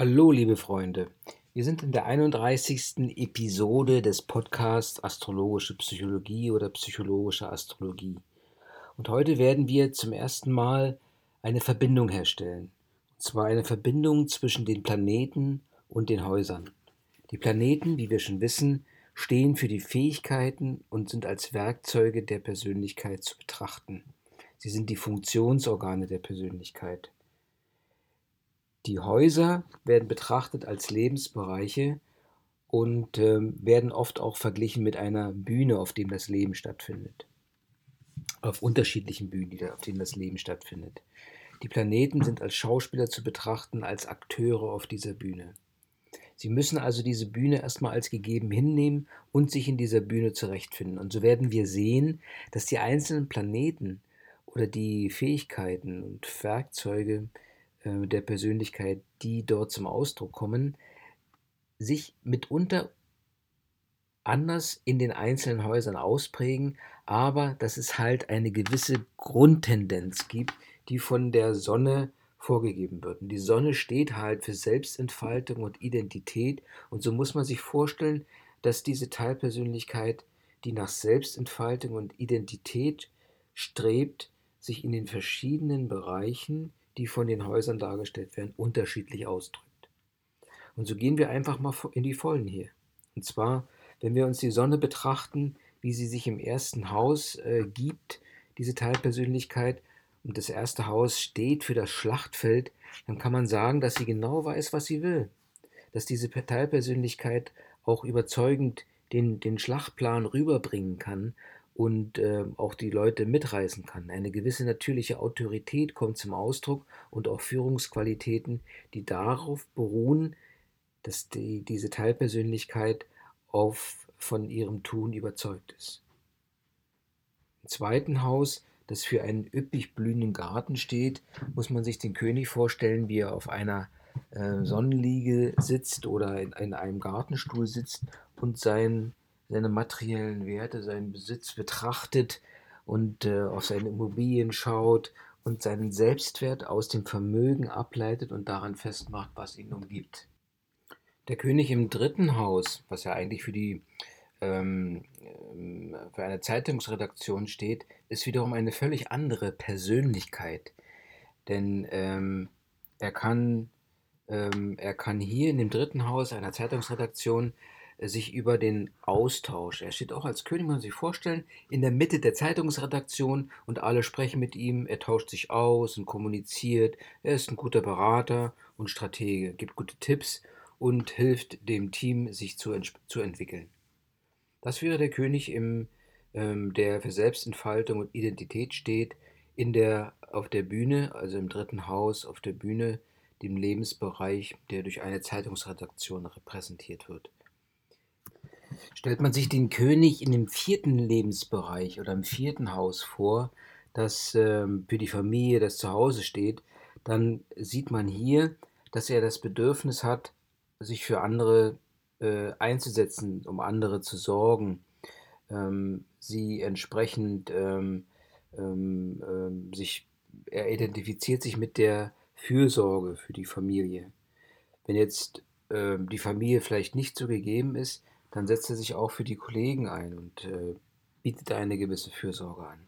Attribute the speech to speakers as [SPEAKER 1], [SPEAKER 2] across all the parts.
[SPEAKER 1] Hallo, liebe Freunde. Wir sind in der 31. Episode des Podcasts Astrologische Psychologie oder Psychologische Astrologie. Und heute werden wir zum ersten Mal eine Verbindung herstellen. Und zwar eine Verbindung zwischen den Planeten und den Häusern. Die Planeten, wie wir schon wissen, stehen für die Fähigkeiten und sind als Werkzeuge der Persönlichkeit zu betrachten. Sie sind die Funktionsorgane der Persönlichkeit. Die Häuser werden betrachtet als Lebensbereiche und ähm, werden oft auch verglichen mit einer Bühne, auf dem das Leben stattfindet. Auf unterschiedlichen Bühnen, auf denen das Leben stattfindet. Die Planeten sind als Schauspieler zu betrachten, als Akteure auf dieser Bühne. Sie müssen also diese Bühne erstmal als gegeben hinnehmen und sich in dieser Bühne zurechtfinden. Und so werden wir sehen, dass die einzelnen Planeten oder die Fähigkeiten und Werkzeuge äh, der Persönlichkeit, die dort zum Ausdruck kommen, sich mitunter anders in den einzelnen Häusern ausprägen, aber dass es halt eine gewisse Grundtendenz gibt, die von der Sonne vorgegeben wird. Und die Sonne steht halt für Selbstentfaltung und Identität und so muss man sich vorstellen, dass diese Teilpersönlichkeit, die nach Selbstentfaltung und Identität strebt, sich in den verschiedenen Bereichen die von den Häusern dargestellt werden, unterschiedlich ausdrückt. Und so gehen wir einfach mal in die Vollen hier. Und zwar, wenn wir uns die Sonne betrachten, wie sie sich im ersten Haus äh, gibt, diese Teilpersönlichkeit, und das erste Haus steht für das Schlachtfeld, dann kann man sagen, dass sie genau weiß, was sie will. Dass diese Teilpersönlichkeit auch überzeugend den, den Schlachtplan rüberbringen kann und äh, auch die Leute mitreißen kann. Eine gewisse natürliche Autorität kommt zum Ausdruck und auch Führungsqualitäten, die darauf beruhen, dass die, diese Teilpersönlichkeit auf, von ihrem Tun überzeugt ist. Im zweiten Haus, das für einen üppig blühenden Garten steht, muss man sich den König vorstellen, wie er auf einer äh, Sonnenliege sitzt oder in, in einem Gartenstuhl sitzt und sein seine materiellen Werte, seinen Besitz betrachtet und äh, auf seine Immobilien schaut und seinen Selbstwert aus dem Vermögen ableitet und daran festmacht, was ihn umgibt. Der König im dritten Haus, was ja eigentlich für die ähm, ähm für eine Zeitungsredaktion steht, ist wiederum eine völlig andere Persönlichkeit. Denn ähm, er, kann, ähm, er kann hier in dem dritten Haus einer Zeitungsredaktion sich über den Austausch. Er steht auch als König, man kann sich vorstellen, in der Mitte der Zeitungsredaktion und alle sprechen mit ihm. Er tauscht sich aus und kommuniziert. Er ist ein guter Berater und Stratege, gibt gute Tipps und hilft dem Team, sich zu, ent zu entwickeln. Das wäre der König, im, ähm, der für Selbstentfaltung und Identität steht, in der, auf der Bühne, also im dritten Haus, auf der Bühne, dem Lebensbereich, der durch eine Zeitungsredaktion repräsentiert wird. Stellt man sich den König in dem vierten Lebensbereich oder im vierten Haus vor, das ähm, für die Familie, das zu Hause steht, dann sieht man hier, dass er das Bedürfnis hat, sich für andere äh, einzusetzen, um andere zu sorgen, ähm, sie entsprechend ähm, ähm, ähm sich, er identifiziert sich mit der Fürsorge für die Familie. Wenn jetzt äh, die Familie vielleicht nicht so gegeben ist, dann setzt er sich auch für die Kollegen ein und äh, bietet eine gewisse Fürsorge an.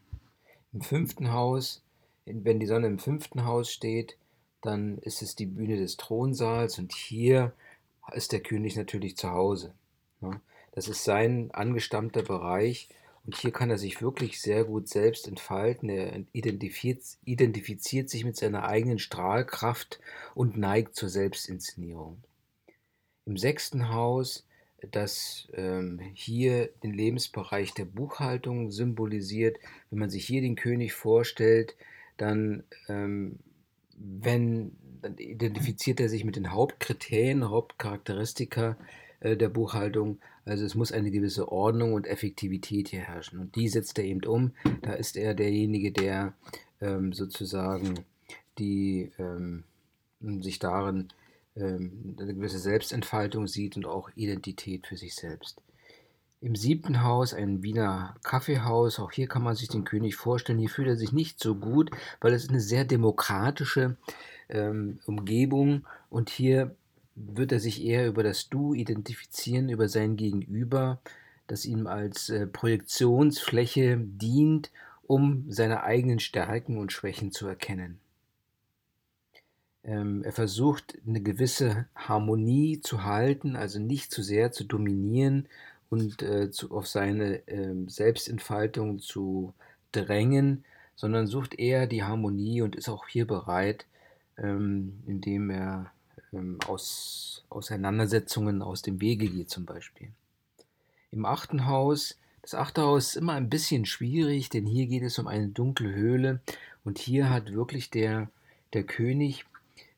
[SPEAKER 1] Im fünften Haus, wenn die Sonne im fünften Haus steht, dann ist es die Bühne des Thronsaals und hier ist der König natürlich zu Hause. Ne? Das ist sein angestammter Bereich und hier kann er sich wirklich sehr gut selbst entfalten. Er identifiziert, identifiziert sich mit seiner eigenen Strahlkraft und neigt zur Selbstinszenierung. Im sechsten Haus das ähm, hier den Lebensbereich der Buchhaltung symbolisiert. Wenn man sich hier den König vorstellt, dann, ähm, wenn, dann identifiziert er sich mit den Hauptkriterien, Hauptcharakteristika äh, der Buchhaltung. Also es muss eine gewisse Ordnung und Effektivität hier herrschen. Und die setzt er eben um. Da ist er derjenige, der ähm, sozusagen die ähm, sich darin ähm, eine gewisse Selbstentfaltung sieht und auch Identität für sich selbst. Im siebten Haus ein Wiener Kaffeehaus. Auch hier kann man sich den König vorstellen. Hier fühlt er sich nicht so gut, weil es eine sehr demokratische ähm, Umgebung und hier wird er sich eher über das Du identifizieren, über sein Gegenüber, das ihm als äh, Projektionsfläche dient, um seine eigenen Stärken und Schwächen zu erkennen. Ähm, er versucht eine gewisse Harmonie zu halten, also nicht zu sehr zu dominieren und äh, zu, auf seine äh, Selbstentfaltung zu drängen, sondern sucht eher die Harmonie und ist auch hier bereit, ähm, indem er ähm, aus Auseinandersetzungen aus dem Wege geht zum Beispiel. Im achten Haus, das achte Haus ist immer ein bisschen schwierig, denn hier geht es um eine dunkle Höhle und hier hat wirklich der, der König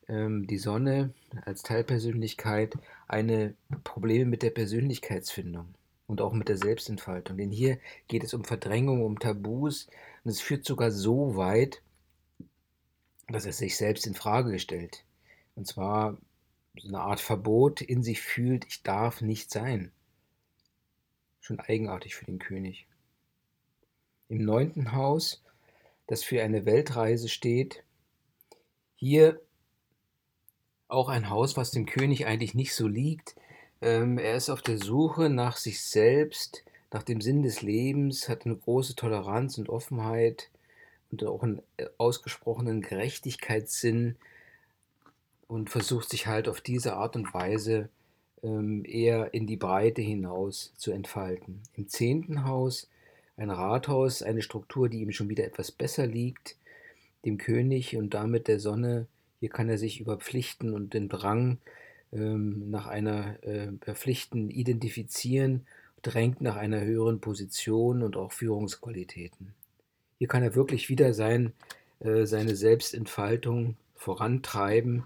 [SPEAKER 1] ähm, die Sonne als Teilpersönlichkeit eine Probleme mit der Persönlichkeitsfindung und auch mit der Selbstentfaltung. Denn hier geht es um Verdrängung, um Tabus und es führt sogar so weit, dass er sich selbst in Frage stellt. Und zwar so eine Art Verbot in sich fühlt, ich darf nicht sein. Schon eigenartig für den König. Im neunten Haus, das für eine Weltreise steht, hier auch ein Haus, was dem König eigentlich nicht so liegt. Ähm, er ist auf der Suche nach sich selbst, nach dem Sinn des Lebens, hat eine große Toleranz und Offenheit und auch einen äh, ausgesprochenen Gerechtigkeitssinn und versucht sich halt auf diese Art und Weise ähm, eher in die Breite hinaus zu entfalten. Im zehnten Haus ein Rathaus, eine Struktur, die ihm schon wieder etwas besser liegt, dem König und damit der Sonne hier kann er sich über Pflichten und den Drang ähm, nach einer äh, Verpflichten identifizieren, drängt nach einer höheren Position und auch Führungsqualitäten. Hier kann er wirklich wieder sein, äh, seine Selbstentfaltung vorantreiben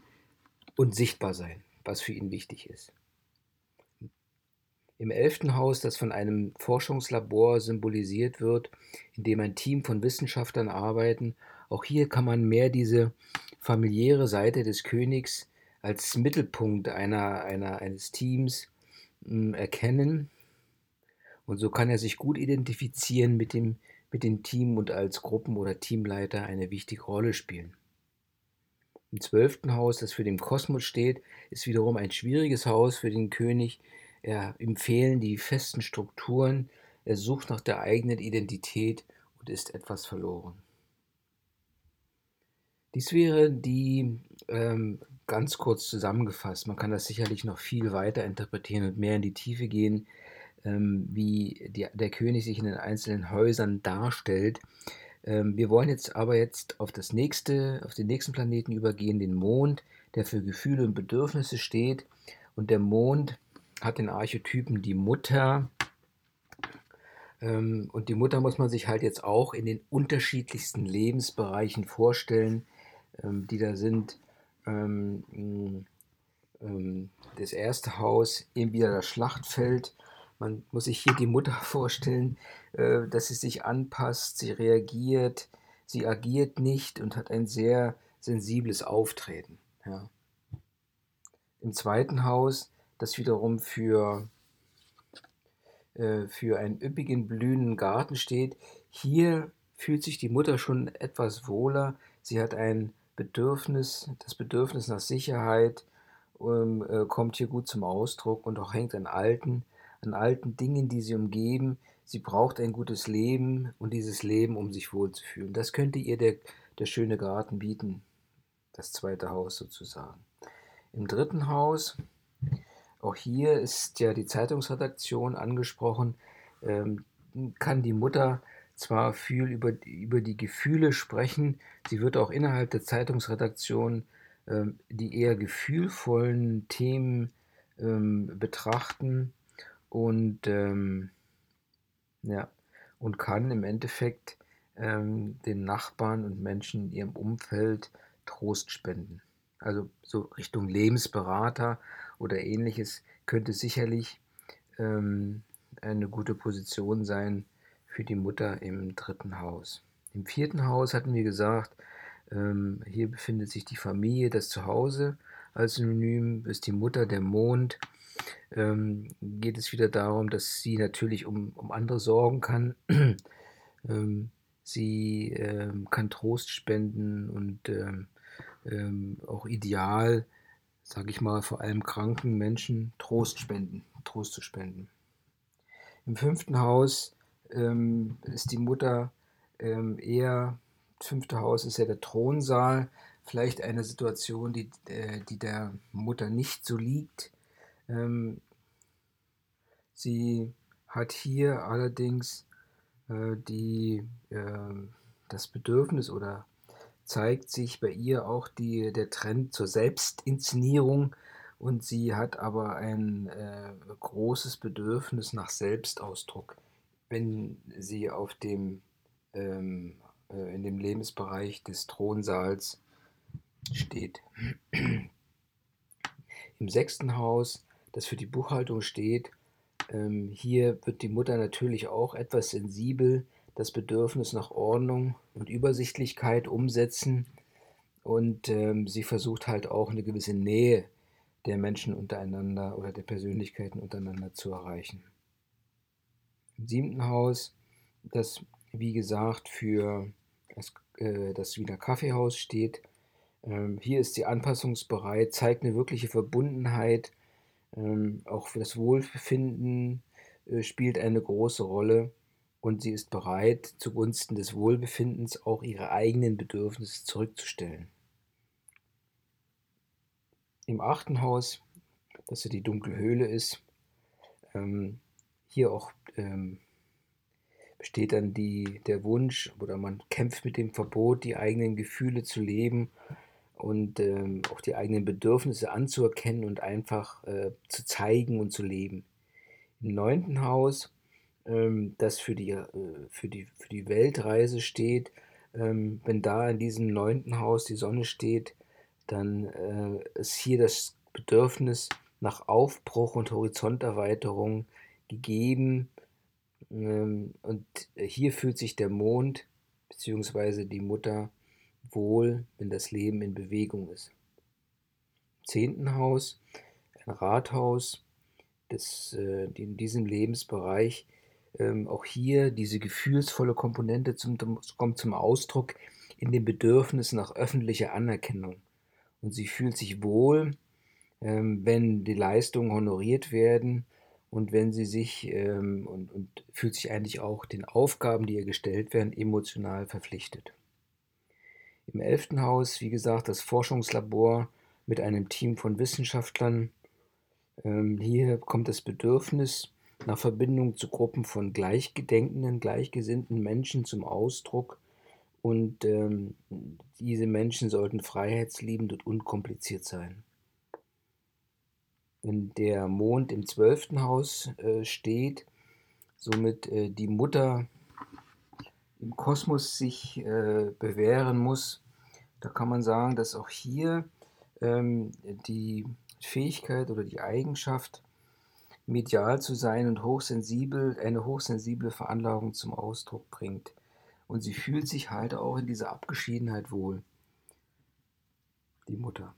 [SPEAKER 1] und sichtbar sein, was für ihn wichtig ist. Im elften Haus, das von einem Forschungslabor symbolisiert wird, in dem ein Team von Wissenschaftlern arbeiten, auch hier kann man mehr diese familiäre Seite des Königs als Mittelpunkt einer, einer, eines Teams mh, hm, erkennen. Und so kann er sich gut identifizieren mit dem, mit dem Team und als Gruppen- oder Teamleiter eine wichtige Rolle spielen. Im zwölften Haus, das für den Kosmos steht, ist wiederum ein schwieriges Haus für den König. Er empfehlen die festen Strukturen, er sucht nach der eigenen Identität und ist etwas verloren. Dies wäre die ähm, ganz kurz zusammengefasst. Man kann das sicherlich noch viel weiter interpretieren und mehr in die Tiefe gehen, ähm, wie die, der König sich in den einzelnen Häusern darstellt. Ähm, wir wollen jetzt aber jetzt auf das nächste, auf den nächsten Planeten übergehen, den Mond, der für Gefühle und Bedürfnisse steht. Und der Mond hat den Archetypen die Mutter. Ähm, und die Mutter muss man sich halt jetzt auch in den unterschiedlichsten Lebensbereichen vorstellen ähm, die da sind. Ähm, ähm, das erste Haus, eben wieder das Schlachtfeld. Man muss sich hier die Mutter vorstellen, äh, dass sie sich anpasst, sie reagiert, sie agiert nicht und hat ein sehr sensibles Auftreten. Ja. Im zweiten Haus, das wiederum für, äh, für einen üppigen blühenden Garten steht, hier fühlt sich die Mutter schon etwas wohler. Sie hat ein Bedürfnis, das Bedürfnis nach Sicherheit ähm, äh, kommt hier gut zum Ausdruck und auch hängt an alten, an alten Dingen, die sie umgeben. Sie braucht ein gutes Leben und dieses Leben, um sich wohlzufühlen. Das könnte ihr der, der schöne Garten bieten, das zweite Haus sozusagen. Im dritten Haus, auch hier ist ja die Zeitungsredaktion angesprochen, ähm, kann die Mutter zwar viel über, über die Gefühle sprechen, sie wird auch innerhalb der Zeitungsredaktion ähm, die eher gefühlvollen Themen ähm, betrachten und, ähm, ja, und kann im Endeffekt ähm, den Nachbarn und Menschen in ihrem Umfeld Trost spenden. Also so Richtung Lebensberater oder ähnliches könnte sicherlich ähm, eine gute Position sein, für die Mutter im dritten Haus. Im vierten Haus hatten wir gesagt, ähm, hier befindet sich die Familie, das Zuhause als Synonym, ist die Mutter, der Mond. Ähm, geht es wieder darum, dass sie natürlich um, um andere sorgen kann. ähm, sie ähm, kann Trost spenden und ähm, ähm, auch ideal sage ich mal, vor allem kranken Menschen Trost spenden, Trost zu spenden. Im fünften Haus ähm, ist die Mutter ähm, eher, das fünfte Haus ist ja der Thronsaal, vielleicht eine Situation, die, äh, die der Mutter nicht so liegt. Ähm, sie hat hier allerdings äh, die, äh, das Bedürfnis oder zeigt sich bei ihr auch die, der Trend zur Selbstinszenierung. Und sie hat aber ein äh, großes Bedürfnis nach Selbstausdruck, wenn sie auf dem, ähm, äh, in dem Lebensbereich des Thronsaals steht. Im sechsten Haus, das für die Buchhaltung steht, ähm, hier wird die Mutter natürlich auch etwas sensibel, das Bedürfnis nach Ordnung und Übersichtlichkeit umsetzen und ähm, sie versucht halt auch eine gewisse Nähe der Menschen untereinander oder der Persönlichkeiten untereinander zu erreichen. Im siebten Haus, das wie gesagt für das, äh, das Wiener Kaffeehaus steht, ähm, hier ist sie anpassungsbereit, zeigt eine wirkliche Verbundenheit, ähm, auch für das Wohlbefinden äh, spielt eine große Rolle. Und sie ist bereit, zugunsten des Wohlbefindens auch ihre eigenen Bedürfnisse zurückzustellen. Im achten Haus, das ja die dunkle Höhle ist, ähm, hier auch ähm, besteht dann die, der Wunsch oder man kämpft mit dem Verbot, die eigenen Gefühle zu leben und ähm, auch die eigenen Bedürfnisse anzuerkennen und einfach äh, zu zeigen und zu leben. Im neunten Haus ähm, das für die, äh, für, die, für die Weltreise steht. Ähm, wenn da in diesem neunten Haus die Sonne steht, dann äh, ist hier das Bedürfnis nach Aufbruch und Horizonterweiterung gegeben. Ähm, und hier fühlt sich der Mond bzw. die Mutter wohl, wenn das Leben in Bewegung ist. Im zehnten Haus, ein Rathaus, das äh, in diesem Lebensbereich ähm, auch hier diese gefühlsvolle Komponente zum, kommt zum Ausdruck in dem Bedürfnis nach öffentlicher Anerkennung. Und sie fühlt sich wohl, ähm, wenn die Leistungen honoriert werden und wenn sie sich ähm, und, und fühlt sich eigentlich auch den Aufgaben, die ihr gestellt werden, emotional verpflichtet. Im elften Haus, wie gesagt, das Forschungslabor mit einem Team von Wissenschaftlern. Ähm, hier kommt das Bedürfnis nach Verbindung zu Gruppen von gleichgedenkenden, gleichgesinnten Menschen zum Ausdruck. Und ähm, diese Menschen sollten freiheitsliebend und unkompliziert sein. Wenn der Mond im zwölften Haus äh, steht, somit äh, die Mutter im Kosmos sich äh, bewähren muss, da kann man sagen, dass auch hier ähm, die Fähigkeit oder die Eigenschaft medial zu sein und hochsensibel, eine hochsensible Veranlagung zum Ausdruck bringt. Und sie fühlt sich halt auch in dieser Abgeschiedenheit wohl. Die Mutter.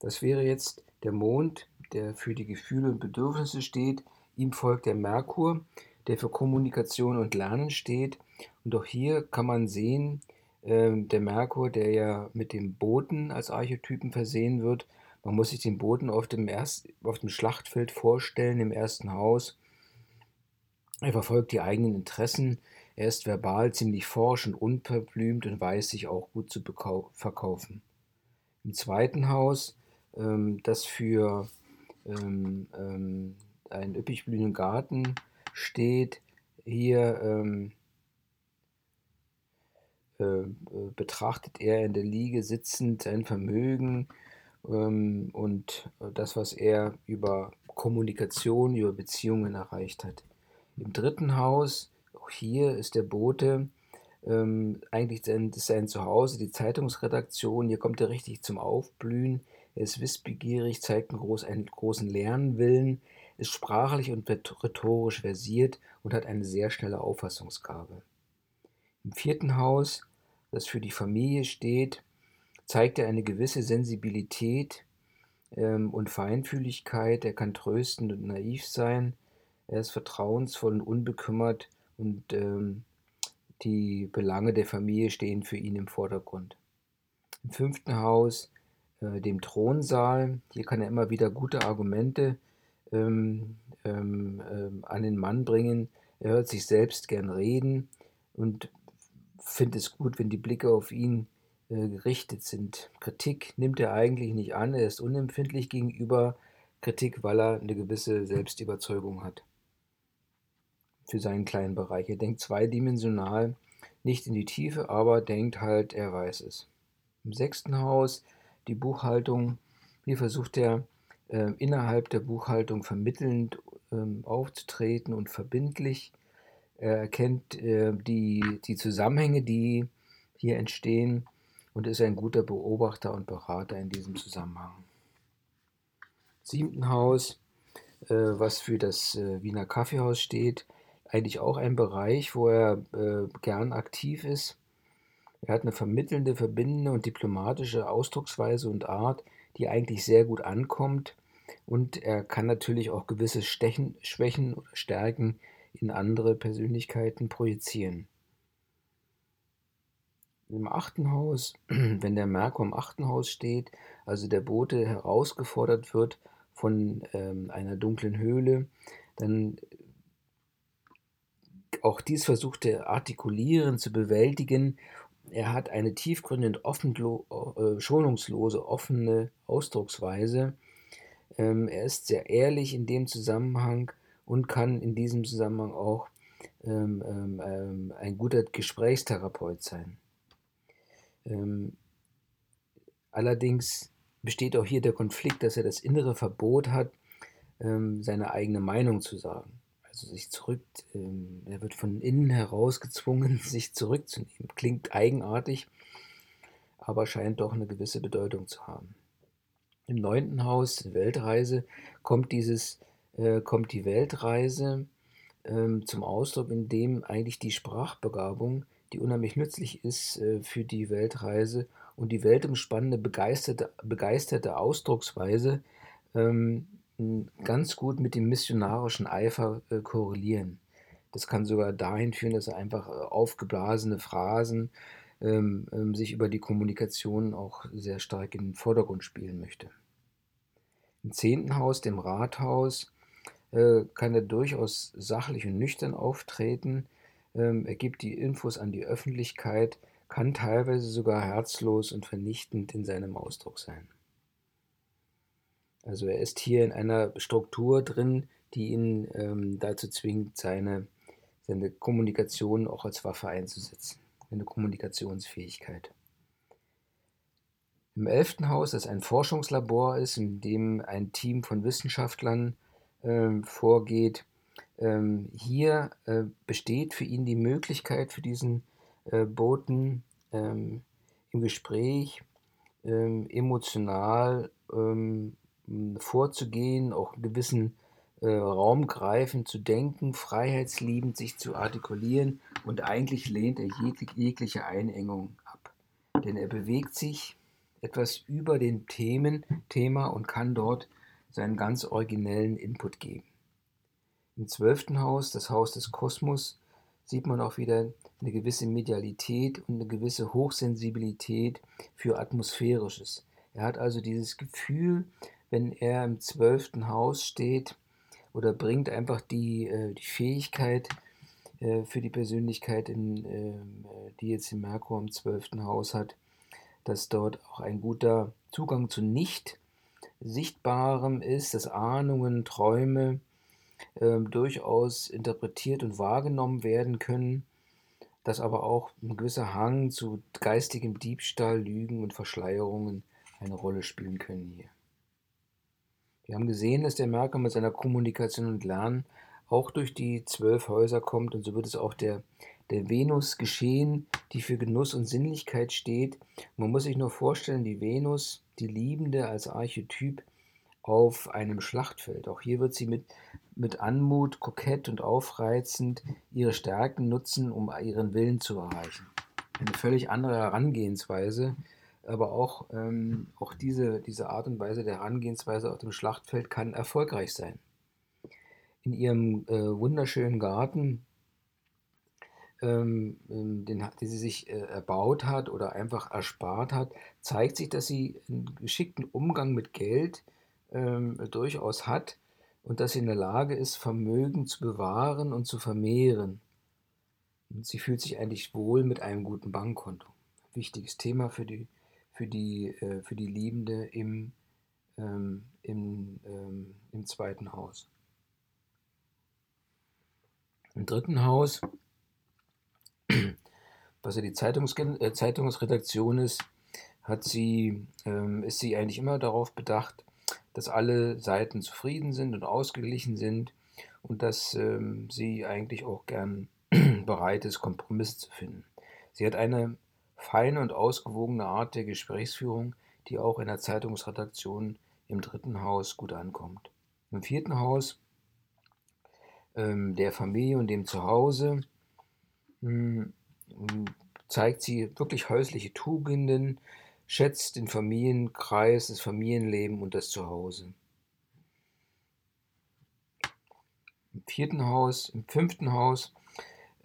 [SPEAKER 1] Das wäre jetzt der Mond, der für die Gefühle und Bedürfnisse steht. Ihm folgt der Merkur, der für Kommunikation und Lernen steht. Und auch hier kann man sehen, äh, der Merkur, der ja mit dem Boten als Archetypen versehen wird, man muss sich den Boten auf dem, erst, auf dem Schlachtfeld vorstellen, im ersten Haus. Er verfolgt die eigenen Interessen. Er ist verbal ziemlich forsch und unverblümt und weiß sich auch gut zu verkaufen. Im zweiten Haus, ähm, das für ähm, ähm, einen üppig blühenden Garten steht, hier ähm, äh, betrachtet er in der Liege sitzend sein Vermögen, ähm, und das, was er über Kommunikation, über Beziehungen erreicht hat. Im dritten Haus, auch hier ist der Bote ähm, eigentlich sein, sein Zuhause, die Zeitungsredaktion. Hier kommt er richtig zum Aufblühen. Er ist wissbegierig, zeigt einen, groß, einen großen Lernwillen, ist sprachlich und rhetorisch versiert und hat eine sehr schnelle Auffassungsgabe. Im vierten Haus, das für die Familie steht, zeigt er eine gewisse Sensibilität ähm, und Feinfühligkeit. Er kann tröstend und naiv sein. Er ist vertrauensvoll und unbekümmert und ähm, die Belange der Familie stehen für ihn im Vordergrund. Im fünften Haus äh, dem Thronsaal. Hier kann er immer wieder gute Argumente ähm, ähm, ähm, an den Mann bringen. Er hört sich selbst gern reden und findet es gut, wenn die Blicke auf ihn äh, gerichtet sind. Kritik nimmt er eigentlich nicht an, er ist unempfindlich gegenüber Kritik, weil er eine gewisse Selbstüberzeugung hat für seinen kleinen Bereich. Er denkt zweidimensional, nicht in die Tiefe, aber denkt halt, er weiß es. Im sechsten Haus die Buchhaltung. Hier versucht er äh, innerhalb der Buchhaltung vermittelnd äh, aufzutreten und verbindlich. Er erkennt äh, die, die Zusammenhänge, die hier entstehen und ist ein guter Beobachter und Berater in diesem Zusammenhang. Siebten Haus, äh, was für das äh, Wiener Kaffeehaus steht, eigentlich auch ein Bereich, wo er äh, gern aktiv ist. Er hat eine vermittelnde, verbindende und diplomatische Ausdrucksweise und Art, die eigentlich sehr gut ankommt. Und er kann natürlich auch gewisse Stechen, Schwächen oder Stärken in andere Persönlichkeiten projizieren. Im achten Haus, wenn der Merkur im achten Haus steht, also der Bote herausgefordert wird von ähm, einer dunklen Höhle, dann auch dies versucht er artikulieren, zu bewältigen. Er hat eine tiefgründige, äh, schonungslose, offene Ausdrucksweise. Ähm, er ist sehr ehrlich in dem Zusammenhang und kann in diesem Zusammenhang auch ähm, ähm, ähm ein guter Gesprächstherapeut sein. Ähm, allerdings besteht auch hier der Konflikt, dass er das innere Verbot hat, ähm, seine eigene Meinung zu sagen also sich zurück, ähm, er wird von innen heraus gezwungen, sich zurückzunehmen. Klingt eigenartig, aber scheint doch eine gewisse Bedeutung zu haben. Im neunten Haus, Weltreise, kommt dieses, äh, kommt die Weltreise ähm, zum Ausdruck, in dem eigentlich die Sprachbegabung, die unheimlich nützlich ist äh, für die Weltreise und die weltumspannende, begeisterte, begeisterte Ausdrucksweise ähm, ganz gut mit dem missionarischen Eifer äh, korrelieren. Das kann sogar dahin führen, dass er einfach äh, aufgeblasene Phrasen ähm, ähm, sich über die Kommunikation auch sehr stark in den Vordergrund spielen möchte. Im zehnten Haus, dem Rathaus, äh, kann er durchaus sachlich und nüchtern auftreten. Ähm, er gibt die Infos an die Öffentlichkeit, kann teilweise sogar herzlos und vernichtend in seinem Ausdruck sein. Also er ist hier in einer Struktur drin, die ihn ähm, dazu zwingt, seine, seine Kommunikation auch als Waffe einzusetzen, eine Kommunikationsfähigkeit. Im elften Haus, das ein Forschungslabor ist, in dem ein Team von Wissenschaftlern ähm, vorgeht, ähm, hier äh, besteht für ihn die Möglichkeit für diesen äh, Boten ähm, im Gespräch ähm, emotional ähm, vorzugehen, auch einen gewissen äh, Raum greifen, zu denken, freiheitsliebend sich zu artikulieren und eigentlich lehnt er jeg jegliche Einengung ab. Denn er bewegt sich etwas über den Themen, Thema und kann dort seinen ganz originellen Input geben. Im zwölften Haus, das Haus des Kosmos, sieht man auch wieder eine gewisse Medialität und eine gewisse Hochsensibilität für Atmosphärisches. Er hat also dieses Gefühl, wenn er im zwölften Haus steht oder bringt einfach die, äh, die Fähigkeit äh, für die Persönlichkeit, in, ähm, äh, die jetzt im Merkur im zwölften Haus hat, dass dort auch ein guter Zugang zu nicht Sichtbarem ist, dass Ahnungen, Träume ähm, durchaus interpretiert und wahrgenommen werden können, dass aber auch ein gewisser Hang zu geistigem Diebstahl, Lügen und Verschleierungen eine Rolle spielen können hier. Wir haben gesehen, dass der Merkur mit seiner Kommunikation und Lernen auch durch die zwölf Häuser kommt und so wird es auch der, der Venus geschehen, die für Genuss und Sinnlichkeit steht. Man muss sich nur vorstellen, die Venus, die Liebende als Archetyp auf einem Schlachtfeld. Auch hier wird sie mit, mit Anmut, kokett und aufreizend ihre Stärken nutzen, um ihren Willen zu erreichen. Eine völlig andere Herangehensweise, aber auch, ähm, auch diese, diese Art und Weise der Herangehensweise auf dem Schlachtfeld kann erfolgreich sein. In ihrem äh, wunderschönen Garten ähm, den, die sie sich äh, erbaut hat oder einfach erspart hat, zeigt sich, dass sie einen geschickten Umgang mit Geld ähm, durchaus hat und dass sie in der Lage ist, Vermögen zu bewahren und zu vermehren. Und sie fühlt sich eigentlich wohl mit einem guten Bankkonto. Wichtiges Thema für die, für die, äh, für die Liebende im, ähm, im, ähm, im zweiten Haus. Im dritten Haus, was ja die Zeitungs äh, Zeitungsredaktion ist, hat sie, ähm, ist sie eigentlich immer darauf bedacht, dass alle Seiten zufrieden sind und ausgeglichen sind und dass ähm, sie eigentlich auch gern bereit ist, Kompromisse zu finden. Sie hat eine feine und ausgewogene Art der Gesprächsführung, die auch in der Zeitungsredaktion im dritten Haus gut ankommt. Im vierten Haus ähm, der Familie und dem Zuhause mh, hm, zeigt sie wirklich häusliche Tugenden, schätzt den Familienkreis, das Familienleben und das Zuhause. Im vierten Haus, im fünften Haus,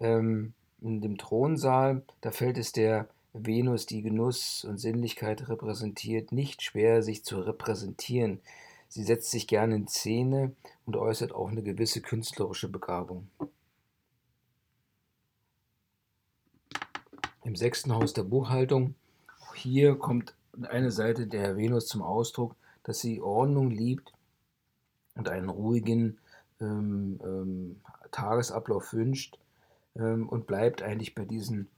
[SPEAKER 1] ähm, in dem Thronsaal, da fällt es der Venus, die Genuss und Sinnlichkeit repräsentiert, nicht schwer, sich zu repräsentieren. Sie setzt sich gerne in Szene und äußert auch eine gewisse künstlerische Begabung. Im sechsten Haus der Buchhaltung, auch hier kommt eine Seite der Venus zum Ausdruck, dass sie Ordnung liebt und einen ruhigen ähm, ähm, Tagesablauf wünscht ähm, und bleibt eigentlich bei diesen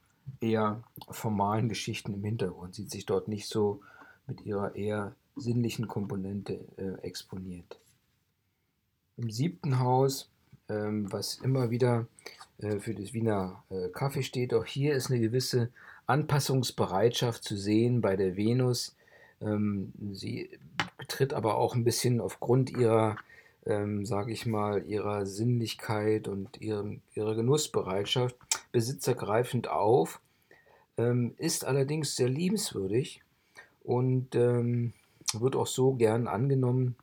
[SPEAKER 1] eher formalen Geschichten im Hintergrund, sieht sich dort nicht so mit ihrer eher sinnlichen Komponente äh, exponiert. Im siebten Haus, ähm, was immer wieder äh, für das Wiener äh, Kaffee steht, auch hier ist eine gewisse Anpassungsbereitschaft zu sehen bei der Venus. Ähm, sie tritt aber auch ein bisschen aufgrund ihrer, ähm, sage ich mal, ihrer Sinnlichkeit und ihrem, ihrer Genussbereitschaft besitzergreifend auf, ähm, ist allerdings sehr liebenswürdig und ähm, wird auch so gern angenommen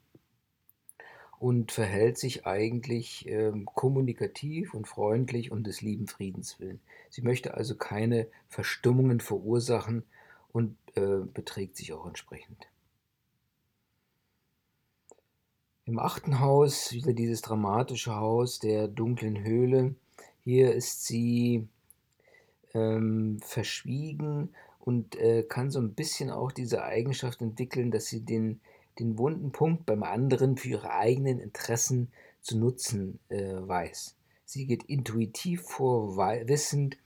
[SPEAKER 1] und verhält sich eigentlich ähm, kommunikativ und freundlich und des lieben Friedens willen. Sie möchte also keine Verstimmungen verursachen und äh, beträgt sich auch entsprechend. Im achten Haus, wieder dieses dramatische Haus der dunklen Höhle. Hier ist sie ähm, verschwiegen und äh, kann so ein bisschen auch diese Eigenschaft entwickeln, dass sie den, den wunden Punkt beim anderen für ihre eigenen Interessen zu nutzen äh, weiß. Sie geht intuitiv vor, wissend,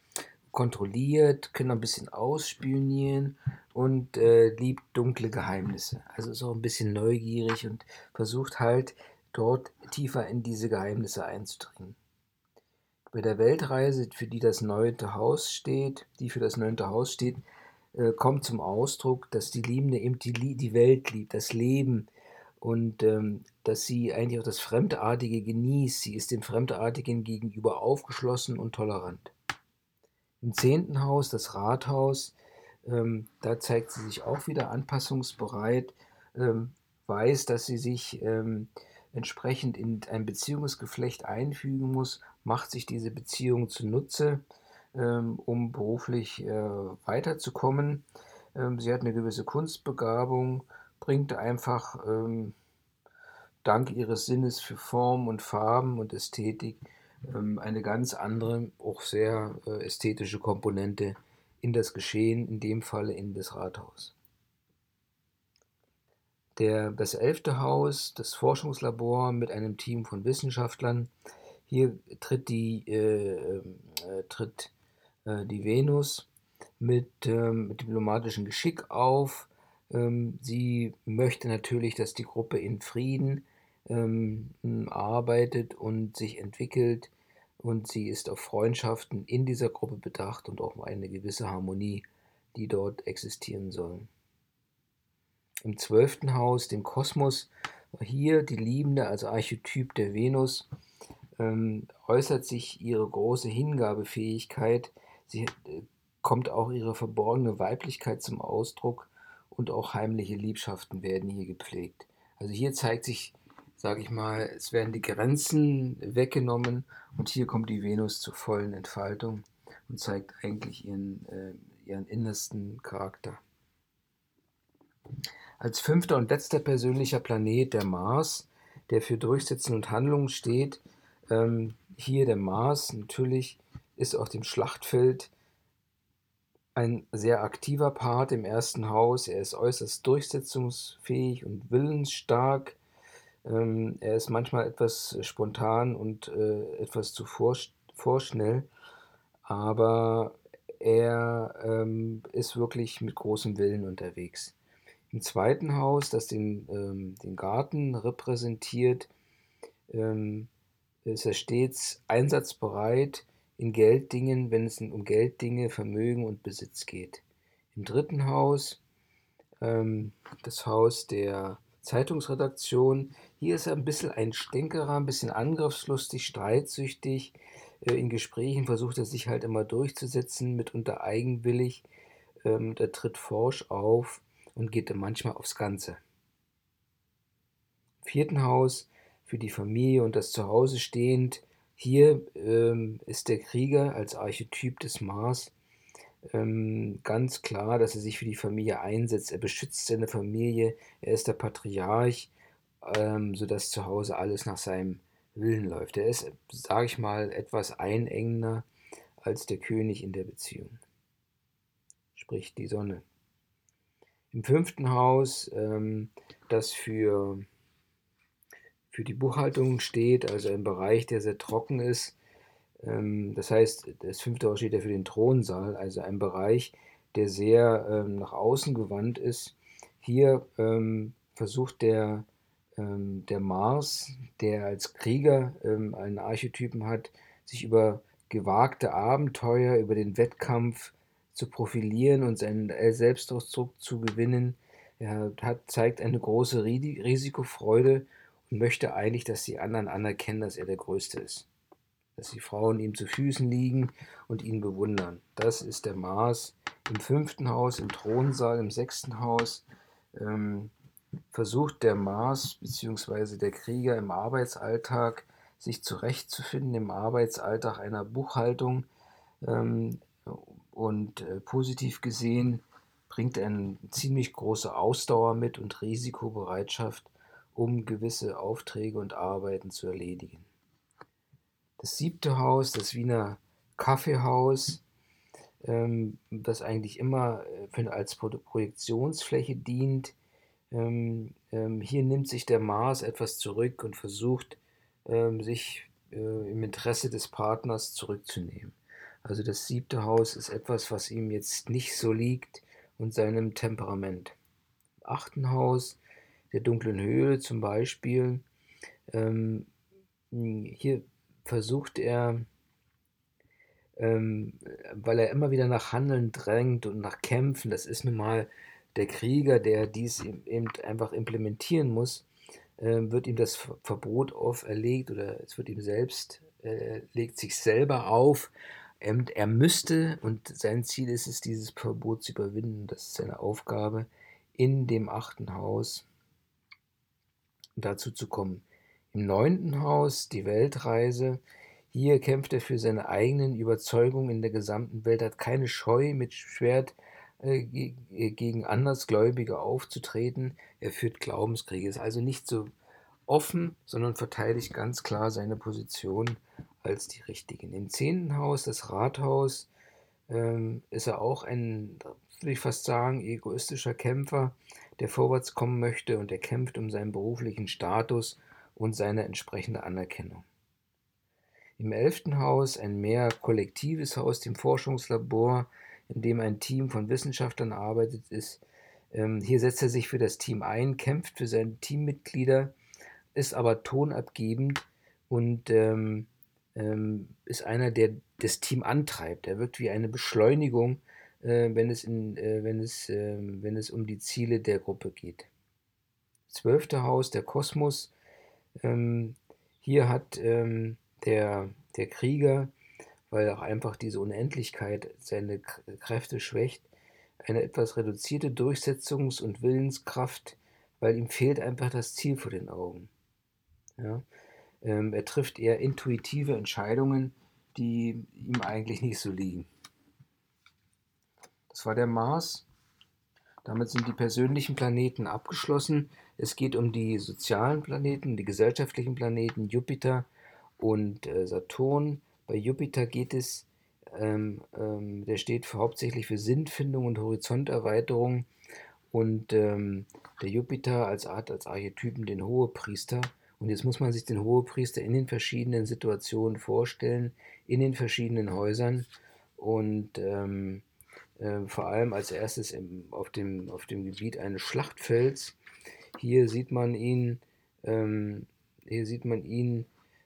[SPEAKER 1] kontrolliert, kann ein bisschen ausspionieren und äh, liebt dunkle Geheimnisse. Also ist auch ein bisschen neugierig und versucht halt dort tiefer in diese Geheimnisse einzudringen. Bei der Weltreise, für die das neunte Haus steht, die für das neunte Haus steht, äh, kommt zum Ausdruck, dass die Liebende eben die, die Welt liebt, das Leben und ähm, dass sie eigentlich auch das Fremdartige genießt. Sie ist dem Fremdartigen gegenüber aufgeschlossen und tolerant. Im zehnten Haus, das Rathaus, ähm, da zeigt sie sich auch wieder anpassungsbereit, ähm, weiß, dass sie sich ähm, entsprechend in ein Beziehungsgeflecht einfügen muss, macht sich diese Beziehung zunutze ähm, um beruflich äh, weiterzukommen. Ähm, sie hat eine gewisse Kunstbegabung, bringt einfach ähm, dank ihres Sinnes für Form und Farben und Ästhetik eine ganz andere, auch sehr äh, ästhetische Komponente in das Geschehen, in dem Falle in das Rathaus. Der, das elfte Haus, das Forschungslabor mit einem Team von Wissenschaftlern. Hier tritt, die, äh, äh, tritt äh, die Venus mit, ähm, mit diplomatischem Geschick auf. Ähm, sie möchte natürlich, dass die Gruppe in Frieden ähm, arbeitet und sich entwickelt und sie ist auf Freundschaften in dieser Gruppe bedacht und auch eine gewisse Harmonie, die dort existieren soll. Im zwölften Haus, dem Kosmos, hier die Liebende als Archetyp der Venus, ähm, äußert sich ihre große Hingabefähigkeit Sie äh, kommt auch ihre verborgene Weiblichkeit zum Ausdruck und auch heimliche Liebschaften werden hier gepflegt. Also hier zeigt sich, sage ich mal, es werden die Grenzen weggenommen und hier kommt die Venus zur vollen Entfaltung. und zeigt eigentlich ihren, äh, ihren innersten Charakter. Als fünfter und letzter persönlicher Planet der Mars, der für Durchsetzen und Handlungen steht, ähm, hier der Mars natürlich ist auf dem Schlachtfeld ein sehr aktiver Part im ersten Haus. Er ist äußerst durchsetzungsfähig und willensstark. Ähm, er ist manchmal etwas spontan und äh, etwas zu vorschnell, aber er ähm, ist wirklich mit großem Willen unterwegs. Im zweiten Haus, das den, ähm, den Garten repräsentiert, ähm, ist er stets einsatzbereit in Gelddingen, wenn es um Gelddinge, Vermögen und Besitz geht. Im dritten Haus, ähm, das Haus der Zeitungsredaktion, hier ist er ein bisschen ein Stänkerer, ein bisschen angriffslustig, streitsüchtig. Äh, in Gesprächen versucht er sich halt immer durchzusetzen, mitunter eigenwillig. Ähm, der tritt forsch auf und geht manchmal aufs Ganze. Im vierten Haus für die Familie und das Zuhause stehend. Hier ähm, ist der Krieger als Archetyp des Mars ähm, ganz klar, dass er sich für die Familie einsetzt. Er beschützt seine Familie, er ist der Patriarch, ähm, sodass zu Hause alles nach seinem Willen läuft. Er ist, sage ich mal, etwas einengender als der König in der Beziehung. Sprich die Sonne. Im fünften Haus, ähm, das für, für die Buchhaltung steht, also ein Bereich, der sehr trocken ist. Ähm, das heißt, das fünfte Haus steht ja für den Thronsaal, also ein Bereich, der sehr ähm, nach außen gewandt ist. Hier ähm, versucht der, ähm, der Mars, der als Krieger ähm, einen Archetypen hat, sich über gewagte Abenteuer, über den Wettkampf zu profilieren und seinen Selbstausdruck zu gewinnen. Er hat, zeigt eine große Risikofreude und möchte eigentlich, dass die anderen anerkennen, dass er der Größte ist. Dass die Frauen ihm zu Füßen liegen und ihn bewundern. Das ist der Mars im fünften Haus, im Thronsaal, im sechsten Haus. Ähm, versucht der Mars bzw. der Krieger im Arbeitsalltag sich zurechtzufinden, im Arbeitsalltag einer Buchhaltung. Ähm, und äh, positiv gesehen bringt er eine ziemlich große Ausdauer mit und Risikobereitschaft, um gewisse Aufträge und Arbeiten zu erledigen. Das siebte Haus, das Wiener Kaffeehaus, ähm, das eigentlich immer äh, als Projektionsfläche dient. Ähm, ähm, hier nimmt sich der Mars etwas zurück und versucht, ähm, sich äh, im Interesse des Partners zurückzunehmen. Also das siebte Haus ist etwas, was ihm jetzt nicht so liegt und seinem Temperament. Achten Haus, der dunklen Höhle zum Beispiel, ähm, hier versucht er, ähm, weil er immer wieder nach Handeln drängt und nach Kämpfen, das ist nun mal der Krieger, der dies eben einfach implementieren muss, äh, wird ihm das Verbot auferlegt oder es wird ihm selbst, äh, legt sich selber auf, er müsste, und sein Ziel ist es, dieses Verbot zu überwinden, das ist seine Aufgabe, in dem achten Haus dazu zu kommen. Im neunten Haus die Weltreise. Hier kämpft er für seine eigenen Überzeugungen in der gesamten Welt, hat keine Scheu, mit Schwert gegen Andersgläubige aufzutreten. Er führt Glaubenskriege, ist also nicht so offen, sondern verteidigt ganz klar seine Position als die richtigen. Im zehnten Haus, das Rathaus, ähm, ist er auch ein, würde ich fast sagen, egoistischer Kämpfer, der vorwärts kommen möchte und er kämpft um seinen beruflichen Status und seine entsprechende Anerkennung. Im elften Haus ein mehr kollektives Haus, dem Forschungslabor, in dem ein Team von Wissenschaftlern arbeitet ist. Ähm, hier setzt er sich für das Team ein, kämpft für seine Teammitglieder, ist aber tonabgebend und ähm, ähm, ist einer, der das Team antreibt. Er wirkt wie eine Beschleunigung, äh, wenn, es in, äh, wenn, es, äh, wenn es um die Ziele der Gruppe geht. Zwölfte Haus, der Kosmos. Ähm, hier hat ähm, der, der Krieger, weil auch einfach diese Unendlichkeit seine Kräfte schwächt, eine etwas reduzierte Durchsetzungs- und Willenskraft, weil ihm fehlt einfach das Ziel vor den Augen. Ja? Ähm, er trifft eher intuitive Entscheidungen, die ihm eigentlich nicht so liegen. Das war der Mars. Damit sind die persönlichen Planeten abgeschlossen. Es geht um die sozialen Planeten, die gesellschaftlichen Planeten, Jupiter und äh, Saturn. Bei Jupiter geht es, ähm, ähm, der steht für, hauptsächlich für Sinnfindung und Horizonterweiterung. Und ähm, der Jupiter als Art, als Archetypen den Hohepriester. Und jetzt muss man sich den Hohepriester in den verschiedenen Situationen vorstellen, in den verschiedenen Häusern. Und ähm, äh, vor allem als erstes im, auf, dem, auf dem Gebiet eines Schlachtfelds. Hier sieht man ihn, ähm, hier sieht man ihn,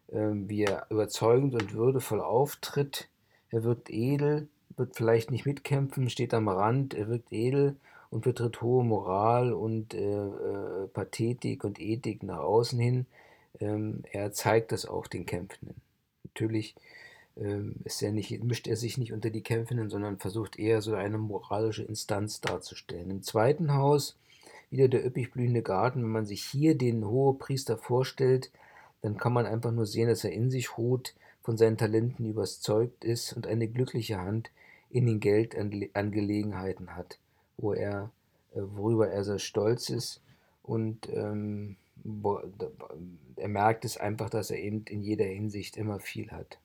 [SPEAKER 1] wie er überzeugend und würdevoll auftritt. Er wirkt edel, wird vielleicht nicht mitkämpfen, steht am Rand, er wirkt edel und vertritt hohe Moral und äh, äh, Pathetik und Ethik nach außen hin. Ähm, er zeigt das auch den Kämpfenden. Natürlich ähm, er nicht, mischt er sich nicht unter die Kämpfenden, sondern versucht eher so eine moralische Instanz darzustellen. Im zweiten Haus wieder der üppig blühende Garten. Wenn man sich hier den Hohepriester vorstellt, dann kann man einfach nur sehen, dass er in sich ruht, von seinen Talenten überzeugt ist und eine glückliche Hand in den Geldangelegenheiten hat, wo er, äh, worüber er sehr stolz ist und ähm, er merkt es einfach, dass er eben in jeder Hinsicht immer viel hat.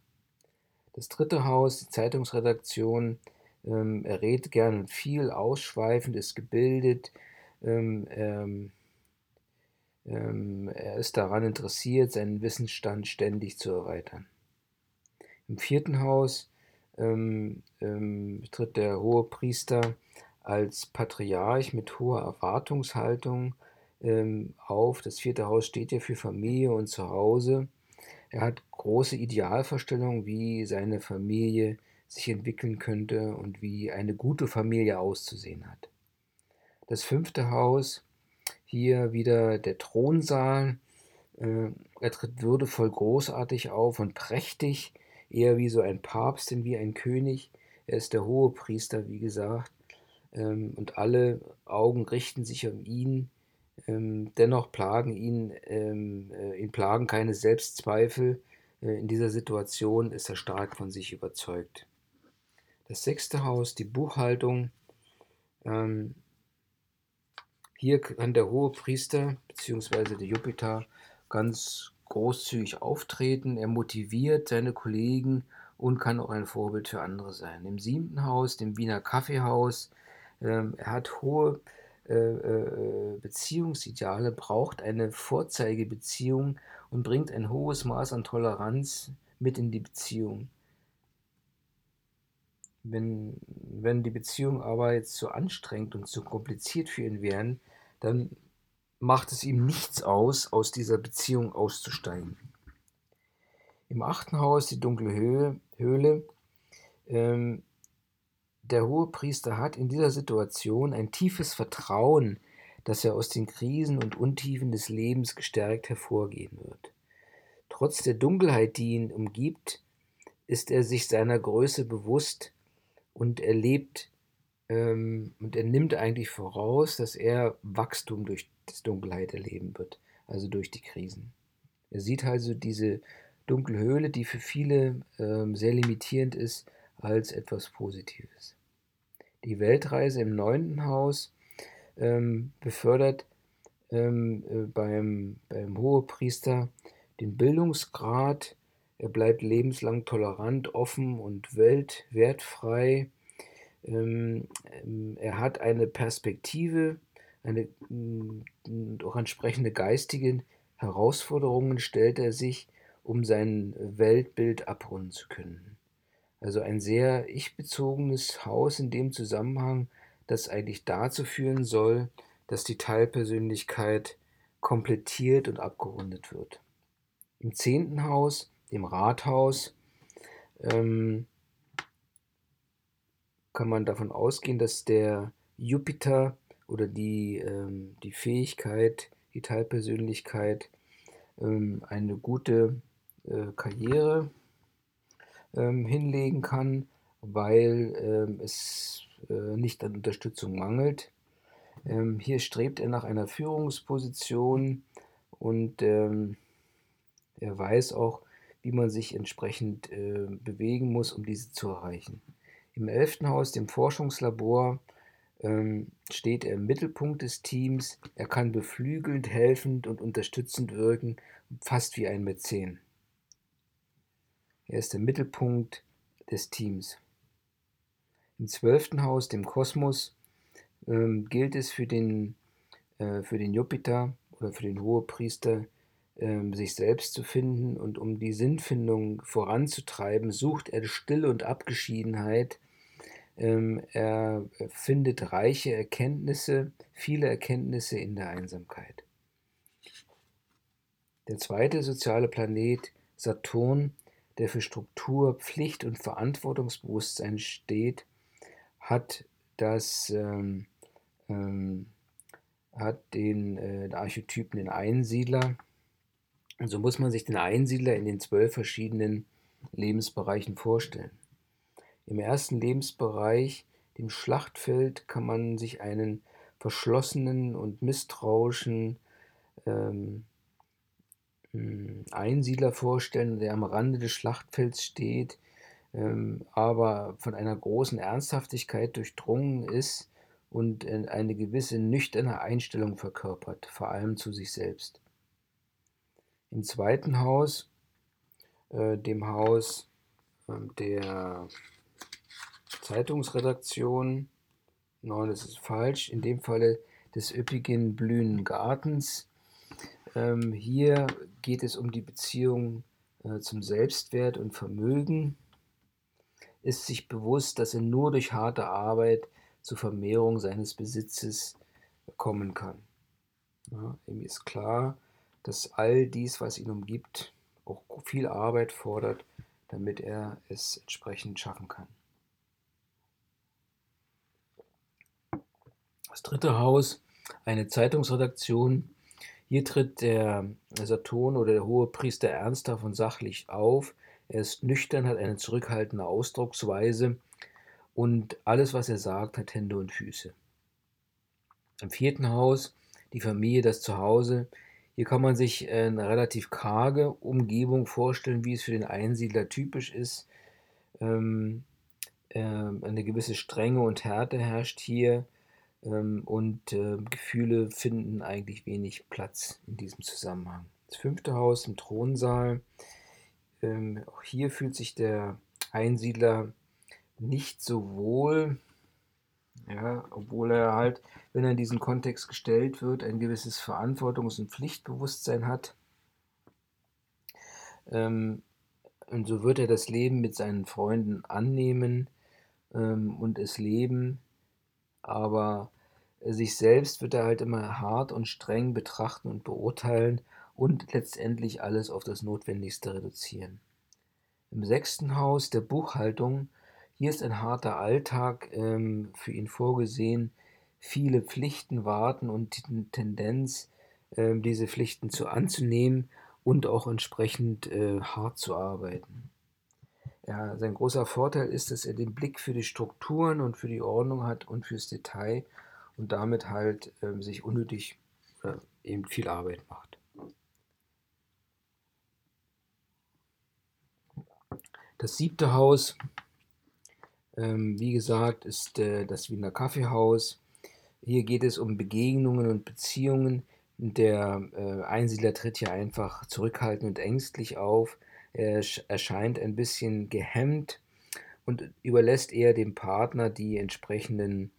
[SPEAKER 1] Das dritte Haus, die Zeitungsredaktion, ähm, er redet gern viel, ausschweifend, ist gebildet, ähm, ähm, er ist daran interessiert, seinen Wissensstand ständig zu erweitern. Im vierten Haus ähm, ähm, tritt der hohe Priester als Patriarch mit hoher Erwartungshaltung ähm, auf. Das vierte Haus steht ja für Familie und Zuhause. Er hat große Idealvorstellungen, wie seine Familie sich entwickeln könnte und wie eine gute Familie auszusehen hat. Das fünfte Haus, hier wieder der Thronsaal. Äh, er tritt würdevoll großartig auf und prächtig, eher wie so ein Papst, denn wie ein König. Er ist der hohe Priester, wie gesagt, ähm, und alle Augen richten sich auf ihn. Ähm, dennoch plagen ihn, ähm, äh, ihn plagen keine Selbstzweifel. Äh, in dieser Situation ist er stark von sich überzeugt. Das sechste Haus, die Buchhaltung. Ähm, hier kann der hohe Priester bzw. der Jupiter ganz großzügig auftreten. Er motiviert seine Kollegen und kann auch ein Vorbild für andere sein. Im siebten Haus, dem Wiener Kaffeehaus, ähm, er hat hohe äh, äh, Beziehungsideale, braucht eine Vorzeigebeziehung und bringt ein hohes Maß an Toleranz mit in die Beziehung. Wenn, wenn die Beziehung aber jetzt zu anstrengend und zu kompliziert für ihn wären, dann macht es ihm nichts aus, aus dieser Beziehung auszusteigen. Im achten Haus die dunkle Höhe, Höhle. Ähm, der Hohepriester hat in dieser Situation ein tiefes Vertrauen, dass er aus den Krisen und Untiefen des Lebens gestärkt hervorgehen wird. Trotz der Dunkelheit, die ihn umgibt, ist er sich seiner Größe bewusst und er lebt ähm, und er nimmt eigentlich voraus, dass er Wachstum durch die Dunkelheit erleben wird, also durch die Krisen. Er sieht also diese dunkle Höhle, die für viele ähm, sehr limitierend ist, als etwas Positives. Die Weltreise im neunten Haus ähm, befördert ähm, äh, beim, beim Hohepriester den Bildungsgrad. Er bleibt lebenslang tolerant, offen und weltwertfrei. Ähm, ähm, er hat eine Perspektive, eine auch entsprechende geistige Herausforderungen stellt er sich, um sein Weltbild abrunden zu können. Also ein sehr ich-bezogenes Haus in dem Zusammenhang, das eigentlich dazu führen soll, dass die Teilpersönlichkeit komplettiert und abgerundet wird. Im zehnten Haus, dem Rathaus, ähm, kann man davon ausgehen, dass der Jupiter oder die, ähm, die Fähigkeit, die Teilpersönlichkeit ähm, eine gute äh, Karriere ähm, hinlegen kann, weil ähm, es äh, nicht an Unterstützung mangelt. Ähm, hier strebt er nach einer Führungsposition und er weiß auch, wie man sich entsprechend äh, bewegen muss, um diese zu erreichen. Im elften Haus, dem Forschungslabor, ähm, steht er im Mittelpunkt des Teams. Er kann beflügelnd, helfend und unterstützend wirken, fast wie ein Mäzen. Er ist der Mittelpunkt des Teams. Im zwölften Haus, dem Kosmos, ähm, gilt es für den, äh, für den Jupiter oder für den Hohepriester, ähm, sich selbst zu finden und um die Sinnfindung voranzutreiben, sucht er Stille und Abgeschiedenheit. Ähm, er findet reiche Erkenntnisse, viele Erkenntnisse in der Einsamkeit. Der zweite soziale Planet, Saturn, der für Struktur, Pflicht und Verantwortungsbewusstsein steht, hat das ähm, ähm, hat den äh, Archetypen den Einsiedler, so muss man sich den Einsiedler in den zwölf verschiedenen Lebensbereichen vorstellen. Im ersten Lebensbereich, dem Schlachtfeld, kann man sich einen verschlossenen und misstrauischen ähm, hm, Einsiedler vorstellen, der am Rande des Schlachtfelds steht, ähm, aber von einer großen Ernsthaftigkeit durchdrungen ist und eine gewisse nüchterne Einstellung verkörpert, vor allem zu sich selbst. Im zweiten Haus, äh, dem Haus äh, der Zeitungsredaktion, nein, das ist falsch, in dem Falle des üppigen blühenden Gartens. Ähm, hier geht es um die Beziehung äh, zum Selbstwert und Vermögen, ist sich bewusst, dass er nur durch harte Arbeit zur Vermehrung seines Besitzes kommen kann. Ja, ihm ist klar, dass all dies, was ihn umgibt, auch viel Arbeit fordert, damit er es entsprechend schaffen kann. Das dritte Haus, eine Zeitungsredaktion. Hier tritt der Saturn oder der hohe Priester ernsthaft und sachlich auf. Er ist nüchtern, hat eine zurückhaltende Ausdrucksweise und alles, was er sagt, hat Hände und Füße. Im vierten Haus die Familie, das Zuhause. Hier kann man sich äh, eine relativ karge Umgebung vorstellen, wie es für den Einsiedler typisch ist. Ähm, äh, eine gewisse Strenge und Härte herrscht hier ähm, und äh, Gefühle finden eigentlich wenig Platz in diesem Zusammenhang. Das fünfte Haus im Thronsaal. Ähm, auch hier fühlt sich der Einsiedler nicht so wohl, ja, obwohl er halt, wenn er in diesen Kontext gestellt wird, ein gewisses Verantwortungs- und Pflichtbewusstsein hat. Ähm, und so wird er das Leben mit seinen Freunden annehmen ähm, und es leben, aber sich selbst wird er halt immer hart und streng betrachten und beurteilen und letztendlich alles auf das Notwendigste reduzieren. Im sechsten Haus der Buchhaltung hier ist ein harter Alltag ähm, für ihn vorgesehen, viele Pflichten warten und die Tendenz, äh, diese Pflichten zu anzunehmen und auch entsprechend äh, hart zu arbeiten. Ja, sein großer Vorteil ist, dass er den Blick für die Strukturen und für die Ordnung hat und fürs Detail und damit halt äh, sich unnötig äh, eben viel Arbeit macht. Das siebte Haus ähm, wie gesagt, ist äh, das Wiener Kaffeehaus. Hier geht es um Begegnungen und Beziehungen. Der äh, Einsiedler tritt hier einfach zurückhaltend und ängstlich auf. Er erscheint ein bisschen gehemmt und überlässt eher dem Partner die entsprechenden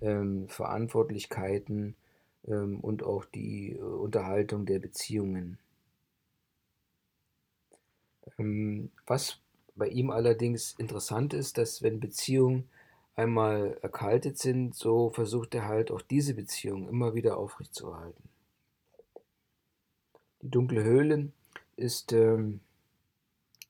[SPEAKER 1] ähm, Verantwortlichkeiten ähm, und auch die äh, Unterhaltung der Beziehungen. Ähm, was bei ihm allerdings interessant ist, dass wenn Beziehungen einmal erkaltet sind, so versucht er halt auch diese Beziehung immer wieder aufrechtzuerhalten. Die dunkle Höhle ist ähm,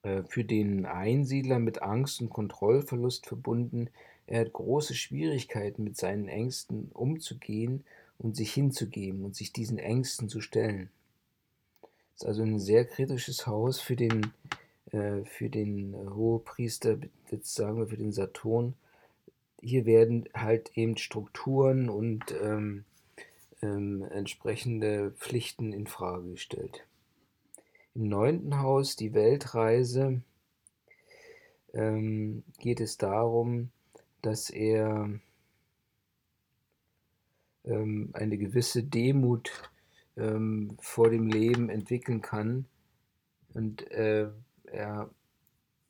[SPEAKER 1] äh, für den Einsiedler mit Angst und Kontrollverlust verbunden. Er hat große Schwierigkeiten, mit seinen Ängsten umzugehen und sich hinzugeben und sich diesen Ängsten zu stellen. Das ist also ein sehr kritisches Haus für den äh, für den äh, Hohepriester, jetzt sagen wir für den Saturn, hier werden halt eben Strukturen und ähm, ähm, entsprechende Pflichten in Frage gestellt. Im neunten Haus, die Weltreise, ähm, geht es darum, dass er ähm, eine gewisse Demut ähm, vor dem Leben entwickeln kann. Und äh, er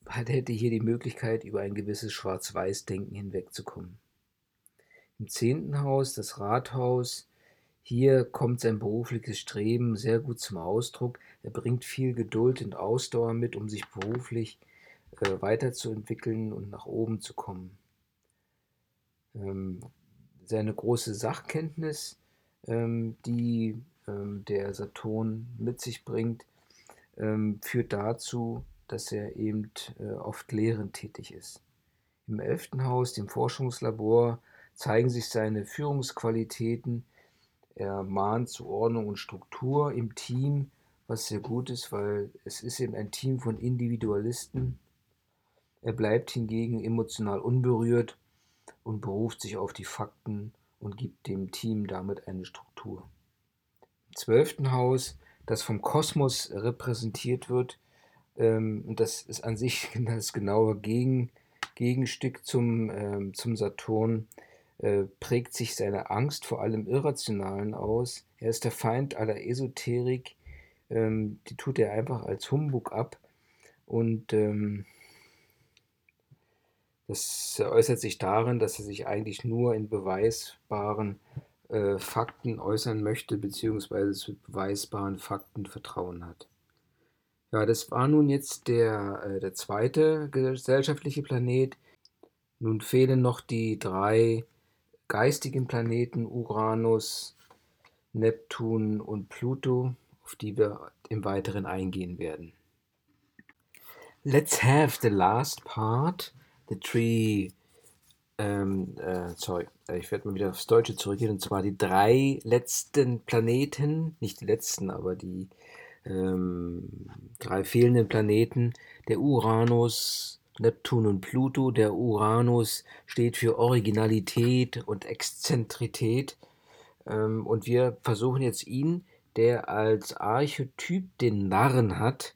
[SPEAKER 1] hätte hier die Möglichkeit, über ein gewisses Schwarz-Weiß-Denken hinwegzukommen. Im zehnten Haus, das Rathaus, hier kommt sein berufliches Streben sehr gut zum Ausdruck. Er bringt viel Geduld und Ausdauer mit, um sich beruflich äh, weiterzuentwickeln und nach oben zu kommen. Ähm, seine große Sachkenntnis, ähm, die ähm, der Saturn mit sich bringt, ähm, führt dazu, dass er eben äh, oft lehrend tätig ist. Im elften Haus, dem Forschungslabor, zeigen sich seine Führungsqualitäten. Er mahnt zu Ordnung und Struktur im Team, was sehr gut ist, weil es ist eben ein Team von Individualisten. Er bleibt hingegen emotional unberührt und beruft sich auf die Fakten und gibt dem Team damit eine Struktur. Im zwölften Haus, das vom Kosmos repräsentiert wird, ähm, und das ist an sich das genaue Gegen, Gegenstück zum, ähm, zum Saturn, äh, prägt sich seine Angst vor allem Irrationalen aus. Er ist der Feind aller Esoterik, ähm, die tut er einfach als Humbug ab und ähm, das äußert sich darin, dass er sich eigentlich nur in beweisbaren äh, Fakten äußern möchte, beziehungsweise zu beweisbaren Fakten Vertrauen hat. Ja, das war nun jetzt der, äh, der zweite gesellschaftliche Planet. Nun fehlen noch die drei geistigen Planeten Uranus, Neptun und Pluto, auf die wir im Weiteren eingehen werden. Let's have the last part The Tree, ähm, äh, sorry, äh, ich werde mal wieder aufs Deutsche zurückgehen, und zwar die drei letzten Planeten, nicht die letzten, aber die ähm, drei fehlenden Planeten, der Uranus, Neptun und Pluto. Der Uranus steht für Originalität und Exzentrität. Ähm, und wir versuchen jetzt ihn, der als Archetyp den Narren hat,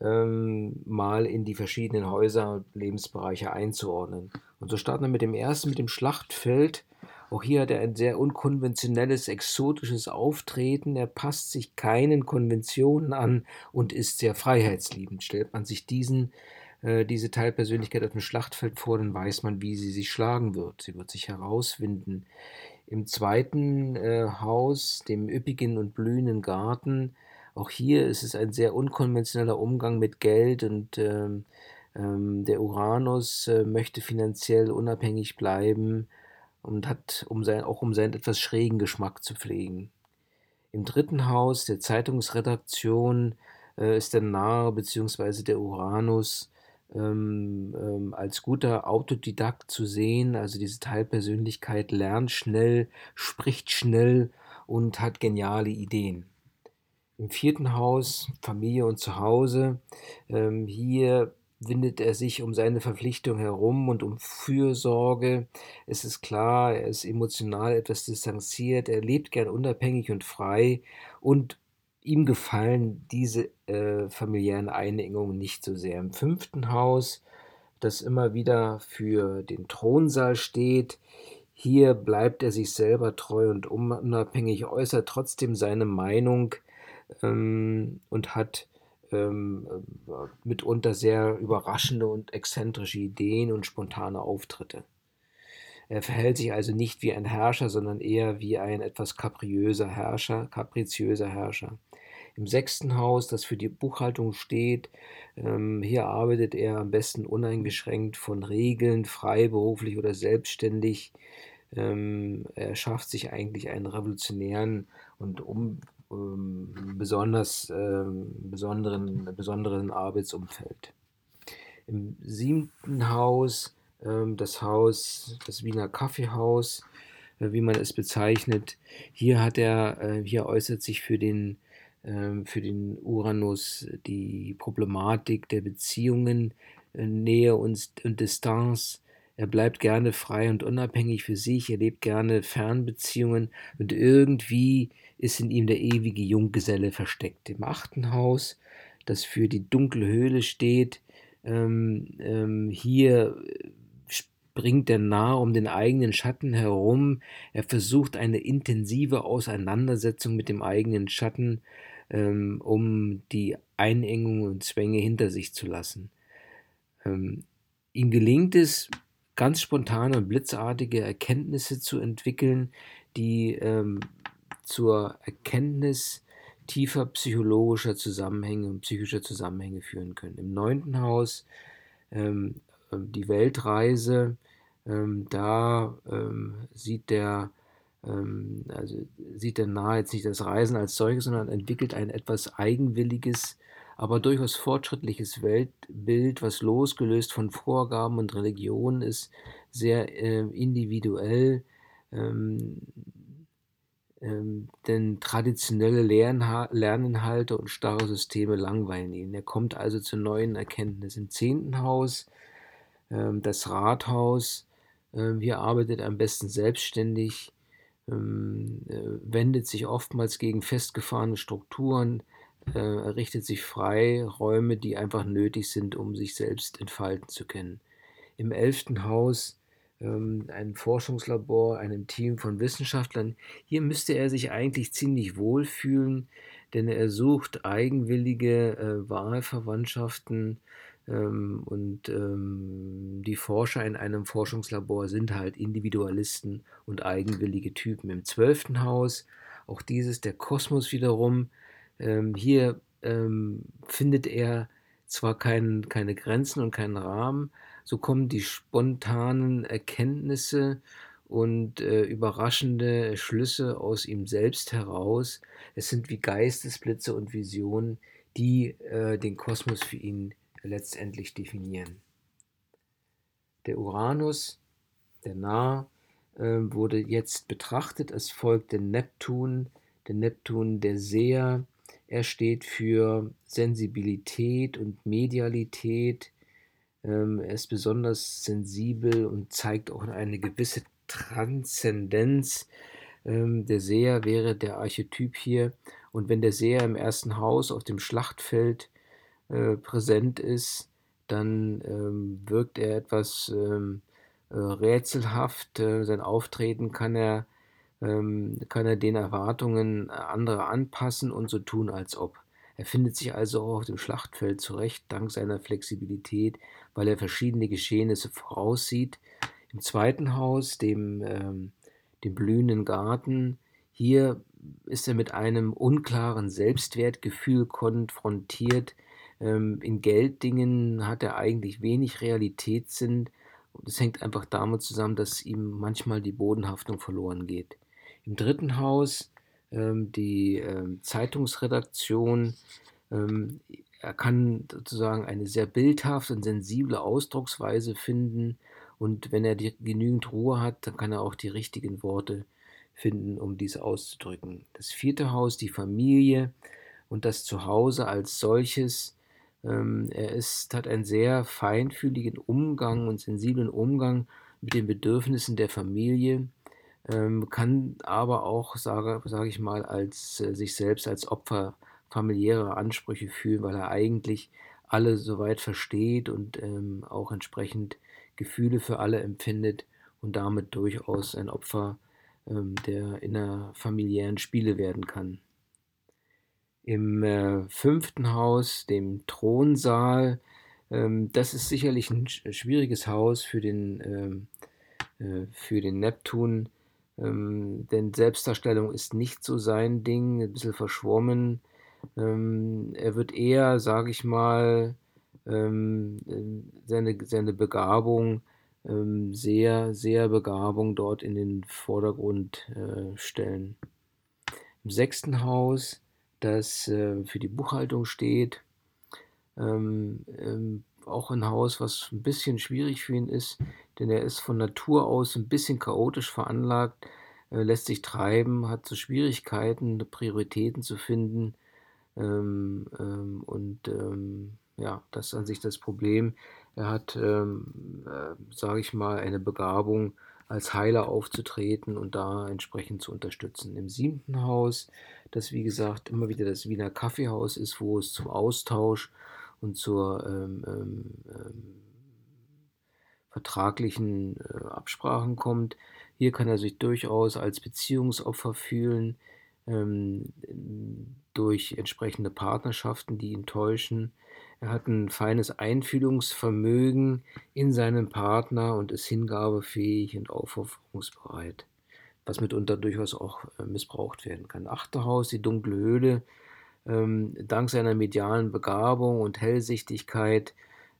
[SPEAKER 1] ähm, mal in die verschiedenen Häuser und Lebensbereiche einzuordnen. Und so starten wir mit dem ersten, mit dem Schlachtfeld. Auch hier hat er ein sehr unkonventionelles, exotisches Auftreten. Er passt sich keinen Konventionen an und ist sehr freiheitsliebend. Stellt man sich diesen, äh, diese Teilpersönlichkeit auf dem Schlachtfeld vor, dann weiß man, wie sie sich schlagen wird. Sie wird sich herauswinden. Im zweiten äh, Haus, dem üppigen und blühenden Garten, auch hier ist es ein sehr unkonventioneller Umgang mit Geld und ähm, ähm, der Uranus äh, möchte finanziell unabhängig bleiben und hat, um sein, auch um seinen etwas schrägen Geschmack zu pflegen. Im dritten Haus der Zeitungsredaktion äh, ist der Narr bzw. der Uranus ähm, ähm, als guter Autodidakt zu sehen. Also diese Teilpersönlichkeit lernt schnell, spricht schnell und hat geniale Ideen. Im vierten Haus, Familie und Zuhause, ähm, hier windet er sich um seine Verpflichtung herum und um Fürsorge. Es ist klar, er ist emotional etwas distanziert, er lebt gern unabhängig und frei und ihm gefallen diese äh, familiären Einengungen nicht so sehr. Im fünften Haus, das immer wieder für den Thronsaal steht, hier bleibt er sich selber treu und unabhängig, äußert trotzdem seine Meinung, ähm, und hat ähm, äh, mitunter sehr überraschende und exzentrische Ideen und spontane Auftritte. Er verhält sich also nicht wie ein Herrscher, sondern eher wie ein etwas kapriöser Herrscher, kapriziöser Herrscher. Im sechsten Haus, das für die Buchhaltung steht, ähm, hier arbeitet er am besten uneingeschränkt von Regeln, freiberuflich oder selbstständig. Ähm, er schafft sich eigentlich einen revolutionären und um, besonders ähm, besonderen, besonderen Arbeitsumfeld. Im siebten Haus, ähm, das Haus, das Wiener Kaffeehaus, äh, wie man es bezeichnet, hier hat er, äh, hier äußert sich für den ähm, für den Uranus die Problematik der Beziehungen, äh, Nähe und, und Distanz, er bleibt gerne frei und unabhängig für sich, er lebt gerne Fernbeziehungen und irgendwie ist in ihm der ewige Junggeselle versteckt. Im achten Haus, das für die dunkle Höhle steht, ähm, ähm, hier springt der Narr um den eigenen Schatten herum, er versucht eine intensive Auseinandersetzung mit dem eigenen Schatten, ähm, um die Einengungen und Zwänge hinter sich zu lassen. Ähm, ihm gelingt es, ganz spontane und blitzartige Erkenntnisse zu entwickeln, die ähm, zur Erkenntnis tiefer psychologischer Zusammenhänge und psychischer Zusammenhänge führen können. Im neunten Haus ähm, ähm die Weltreise, ähm, da ähm, sieht der ähm, also sieht der Nahe jetzt nicht das Reisen als solches, sondern entwickelt ein etwas eigenwilliges, aber durchaus fortschrittliches Weltbild, was losgelöst von Vorgaben und Religionen ist, sehr äh, individuell. Ähm, ähm, denn traditionelle Lernha Lerninhalte und starre Systeme langweilen ihn. Er kommt also zu neuen Erkenntnissen. Im zehnten Haus, ähm, das Rathaus, äh, hier arbeitet am besten selbstständig, ähm, äh, wendet sich oftmals gegen festgefahrene Strukturen, äh, errichtet sich frei, Räume, die einfach nötig sind, um sich selbst entfalten zu können. Im elften Haus ähm, ein Forschungslabor, einem Team von Wissenschaftlern. Hier müsste er sich eigentlich ziemlich wohlfühlen, denn er sucht eigenwillige äh, Wahlverwandtschaften ähm, und ähm, die Forscher in einem Forschungslabor sind halt Individualisten und eigenwillige Typen. Im zwölften Haus, auch dieses, der Kosmos wiederum, ähm, hier ähm, findet er zwar kein, keine Grenzen und keinen Rahmen, so kommen die spontanen Erkenntnisse und äh, überraschende Schlüsse aus ihm selbst heraus. Es sind wie Geistesblitze und Visionen, die äh, den Kosmos für ihn letztendlich definieren. Der Uranus, der Narr, äh, wurde jetzt betrachtet als folgt der Neptun, der Neptun der Seher. Er steht für Sensibilität und Medialität, ähm, er ist besonders sensibel und zeigt auch eine gewisse Transzendenz. Ähm, der Seher wäre der Archetyp hier. Und wenn der Seher im ersten Haus auf dem Schlachtfeld äh, präsent ist, dann ähm, wirkt er etwas äh, rätselhaft. Äh, sein Auftreten kann er, ähm, kann er den Erwartungen anderer anpassen und so tun, als ob. Er findet sich also auch auf dem Schlachtfeld zurecht, dank seiner Flexibilität, weil er verschiedene Geschehnisse voraussieht. Im zweiten Haus, dem, ähm, dem blühenden Garten, hier ist er mit einem unklaren Selbstwertgefühl konfrontiert. Ähm, in Gelddingen hat er eigentlich wenig Realitätssinn. Es hängt einfach damit zusammen, dass ihm manchmal die Bodenhaftung verloren geht. Im dritten Haus ähm, die ähm, Zeitungsredaktion. Ähm, er kann sozusagen eine sehr bildhafte und sensible Ausdrucksweise finden und wenn er die, genügend Ruhe hat, dann kann er auch die richtigen Worte finden, um dies auszudrücken. Das vierte Haus, die Familie und das Zuhause als solches. Er ist, hat einen sehr feinfühligen Umgang und sensiblen Umgang mit den Bedürfnissen der Familie ähm, kann aber auch, sage, sage ich mal, als äh, sich selbst als Opfer familiärer Ansprüche fühlen, weil er eigentlich alle soweit versteht und ähm, auch entsprechend Gefühle für alle empfindet und damit durchaus ein Opfer ähm, der innerfamiliären Spiele werden kann. Im äh, fünften Haus, dem Thronsaal, ähm, das ist sicherlich ein schwieriges Haus für den, ähm, äh, für den Neptun, ähm, denn Selbstdarstellung ist nicht so sein Ding, ein bisschen verschwommen. Ähm, er wird eher, sage ich mal, ähm, seine, seine Begabung, ähm, sehr, sehr Begabung dort in den Vordergrund äh, stellen. Im sechsten Haus, das äh, für die Buchhaltung steht, ähm, ähm, auch ein Haus, was ein bisschen schwierig für ihn ist, denn er ist von Natur aus ein bisschen chaotisch veranlagt, äh, lässt sich treiben, hat so Schwierigkeiten, Prioritäten zu finden. Ähm, ähm, und ähm, ja, das ist an sich das Problem. Er hat, ähm, äh, sage ich mal, eine Begabung, als Heiler aufzutreten und da entsprechend zu unterstützen. Im siebten Haus, das wie gesagt immer wieder das Wiener Kaffeehaus ist, wo es zum Austausch und zur ähm, ähm, ähm vertraglichen äh, Absprachen kommt. Hier kann er sich durchaus als Beziehungsopfer fühlen ähm, durch entsprechende Partnerschaften, die ihn täuschen. Er hat ein feines Einfühlungsvermögen in seinen Partner und ist hingabefähig und aufopferungsbereit, was mitunter durchaus auch äh, missbraucht werden kann. Achte Haus, die dunkle Höhle. Ähm, dank seiner medialen Begabung und Hellsichtigkeit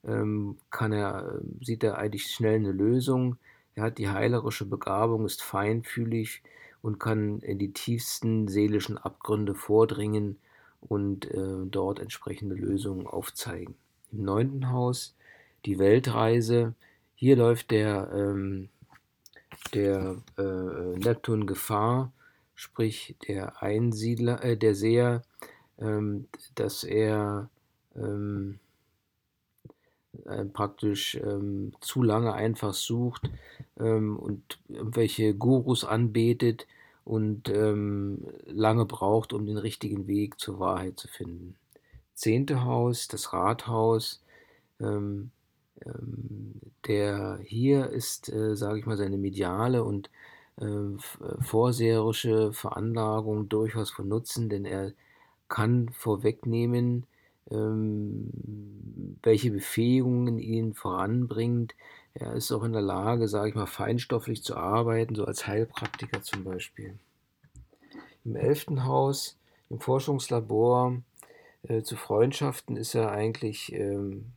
[SPEAKER 1] ähm, kann er, sieht er eigentlich schnell eine Lösung. Er hat die heilerische Begabung, ist feinfühlig und kann in die tiefsten seelischen Abgründe vordringen und äh, dort entsprechende Lösungen aufzeigen. Im neunten Haus die Weltreise. Hier läuft der, ähm, der äh, Neptun Gefahr, sprich der Einsiedler, äh, der Seher, ähm, dass er ähm, äh, praktisch ähm, zu lange einfach sucht ähm, und irgendwelche Gurus anbetet und ähm, lange braucht, um den richtigen Weg zur Wahrheit zu finden. Zehnte Haus, das Rathaus, ähm, der hier ist, äh, sage ich mal, seine mediale und äh, vorseherische Veranlagung durchaus von Nutzen, denn er kann vorwegnehmen, ähm, welche Befähigungen ihn voranbringt. Er ist auch in der Lage, sage ich mal, feinstofflich zu arbeiten, so als Heilpraktiker zum Beispiel. Im elften Haus, im Forschungslabor äh, zu Freundschaften ist er eigentlich ähm,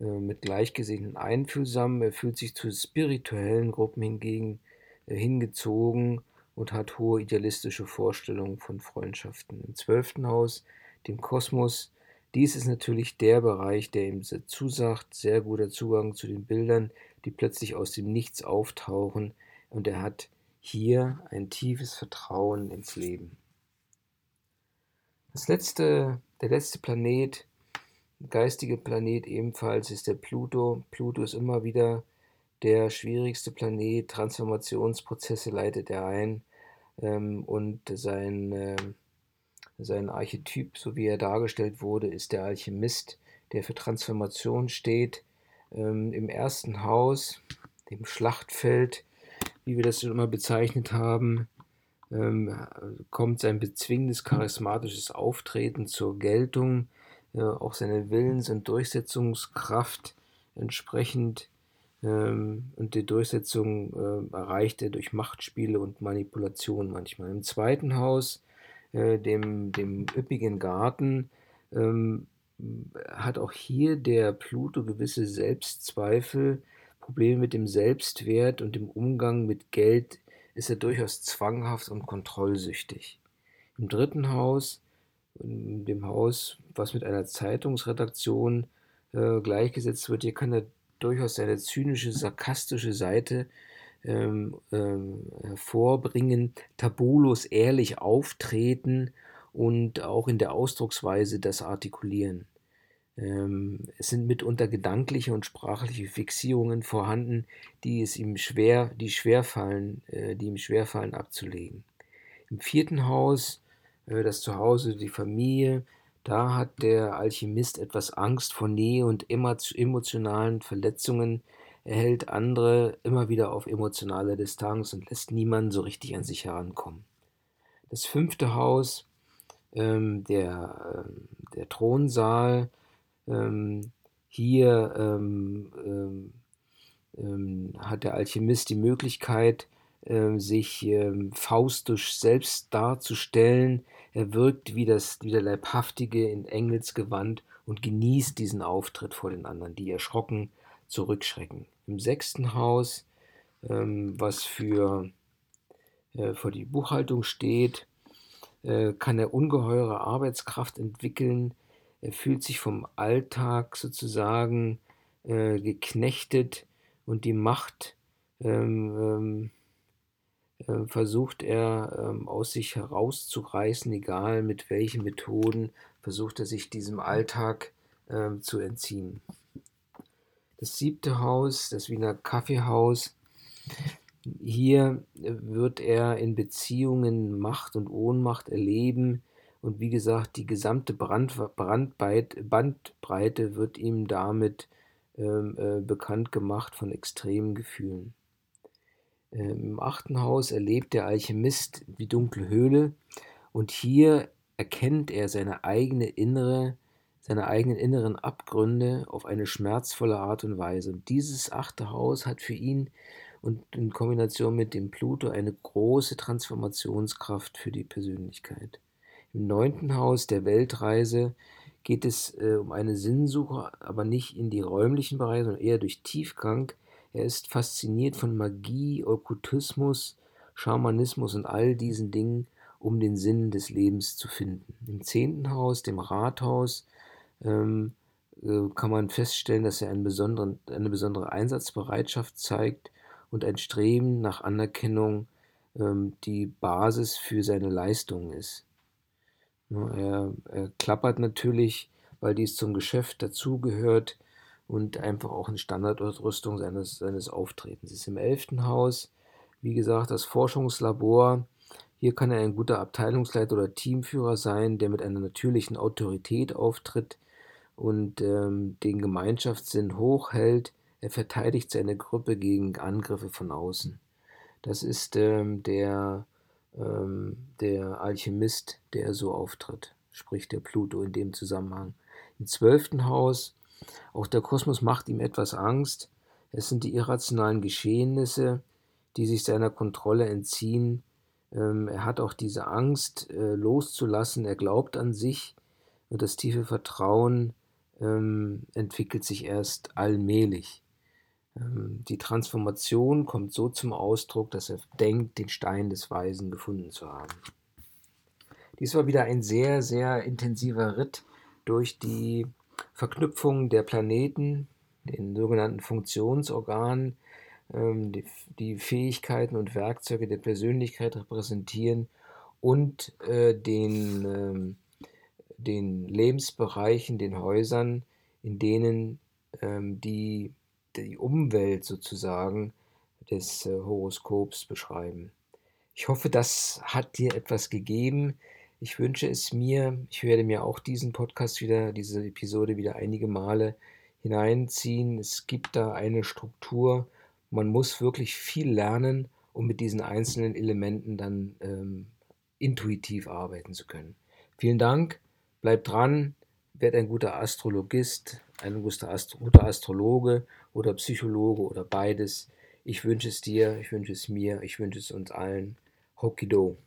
[SPEAKER 1] äh, mit Gleichgesinnten einfühlsam. Er fühlt sich zu spirituellen Gruppen hingegen äh, hingezogen und hat hohe idealistische Vorstellungen von Freundschaften. Im zwölften Haus, dem Kosmos, dies ist natürlich der Bereich, der ihm zusagt, sehr guter Zugang zu den Bildern, die plötzlich aus dem Nichts auftauchen, und er hat hier ein tiefes Vertrauen ins Leben. Das letzte, der letzte Planet, geistige Planet ebenfalls, ist der Pluto. Pluto ist immer wieder der schwierigste Planet, Transformationsprozesse leitet er ein ähm, und sein äh, sein Archetyp, so wie er dargestellt wurde, ist der Alchemist, der für Transformation steht. Ähm, Im ersten Haus, dem Schlachtfeld, wie wir das schon immer bezeichnet haben, ähm, kommt sein bezwingendes, charismatisches Auftreten zur Geltung, äh, auch seine Willens- und Durchsetzungskraft entsprechend ähm, und die Durchsetzung äh, erreicht er durch Machtspiele und Manipulation manchmal. Im zweiten Haus äh, dem, dem üppigen Garten, ähm, hat auch hier der Pluto gewisse Selbstzweifel, Probleme mit dem Selbstwert und dem Umgang mit Geld ist er durchaus zwanghaft und kontrollsüchtig. Im dritten Haus, dem Haus, was mit einer Zeitungsredaktion äh, gleichgesetzt wird, hier kann er durchaus seine zynische, sarkastische Seite ähm, ähm, hervorbringen, tabulos ehrlich auftreten und auch in der Ausdrucksweise das artikulieren. Ähm, es sind mitunter gedankliche und sprachliche Fixierungen vorhanden, die es ihm schwer, die schwerfallen, äh, die ihm schwerfallen abzulegen. Im vierten Haus, äh, das Zuhause, die Familie, da hat der Alchemist etwas Angst vor Nähe und emotionalen Verletzungen, er hält andere immer wieder auf emotionale Distanz und lässt niemanden so richtig an sich herankommen. Das fünfte Haus, ähm, der, äh, der Thronsaal, ähm, hier ähm, ähm, ähm, hat der Alchemist die Möglichkeit, ähm, sich faustisch selbst darzustellen. Er wirkt wie, das, wie der Leibhaftige in Engelsgewand und genießt diesen Auftritt vor den anderen, die erschrocken zurückschrecken. Im sechsten Haus, ähm, was für, äh, für die Buchhaltung steht, äh, kann er ungeheure Arbeitskraft entwickeln. Er fühlt sich vom Alltag sozusagen äh, geknechtet und die Macht ähm, ähm, äh, versucht er ähm, aus sich herauszureißen, egal mit welchen Methoden, versucht er sich diesem Alltag ähm, zu entziehen. Das siebte Haus, das Wiener Kaffeehaus. Hier wird er in Beziehungen Macht und Ohnmacht erleben. Und wie gesagt, die gesamte Brand, Brandbreit, Bandbreite wird ihm damit ähm, äh, bekannt gemacht von extremen Gefühlen. Im achten Haus erlebt der Alchemist die dunkle Höhle und hier erkennt er seine eigene innere, seine eigenen inneren Abgründe auf eine schmerzvolle Art und Weise. Und dieses achte Haus hat für ihn und in Kombination mit dem Pluto eine große Transformationskraft für die Persönlichkeit. Im neunten Haus der Weltreise geht es äh, um eine Sinnsuche, aber nicht in die räumlichen Bereiche, sondern eher durch Tiefgang. Er ist fasziniert von Magie, Okkultismus, Schamanismus und all diesen Dingen, um den Sinn des Lebens zu finden. Im zehnten Haus, dem Rathaus, ähm, äh, kann man feststellen, dass er eine besondere Einsatzbereitschaft zeigt und ein Streben nach Anerkennung ähm, die Basis für seine Leistungen ist. Er, er klappert natürlich, weil dies zum Geschäft dazugehört und einfach auch eine Standardausrüstung seines, seines Auftretens ist. Im elften Haus, wie gesagt, das Forschungslabor. Hier kann er ein guter Abteilungsleiter oder Teamführer sein, der mit einer natürlichen Autorität auftritt und ähm, den Gemeinschaftssinn hochhält. Er verteidigt seine Gruppe gegen Angriffe von außen. Das ist ähm, der ähm, der Alchemist, der so auftritt, spricht der Pluto in dem Zusammenhang. Im zwölften Haus, auch der Kosmos macht ihm etwas Angst. Es sind die irrationalen Geschehnisse, die sich seiner Kontrolle entziehen. Ähm, er hat auch diese Angst äh, loszulassen. Er glaubt an sich und das tiefe Vertrauen ähm, entwickelt sich erst allmählich. Ähm, die Transformation kommt so zum Ausdruck, dass er denkt, den Stein des Weisen gefunden zu haben. Dies war wieder ein sehr, sehr intensiver Ritt durch die Verknüpfung der Planeten, den sogenannten Funktionsorganen, ähm, die, Fähigkeiten und Werkzeuge der Persönlichkeit repräsentieren und äh, den, ähm, den Lebensbereichen, den Häusern, in denen die die Umwelt sozusagen des äh, Horoskops beschreiben. Ich hoffe, das hat dir etwas gegeben. Ich wünsche es mir. Ich werde mir auch diesen Podcast wieder, diese Episode wieder einige Male hineinziehen. Es gibt da eine Struktur. Man muss wirklich viel lernen, um mit diesen einzelnen Elementen dann ähm, intuitiv arbeiten zu können. Vielen Dank. Bleib dran. Werd ein guter Astrologist, ein guter, Astro guter Astrologe oder Psychologe oder beides. Ich wünsche es dir, ich wünsche es mir, ich wünsche es uns allen. Hokido.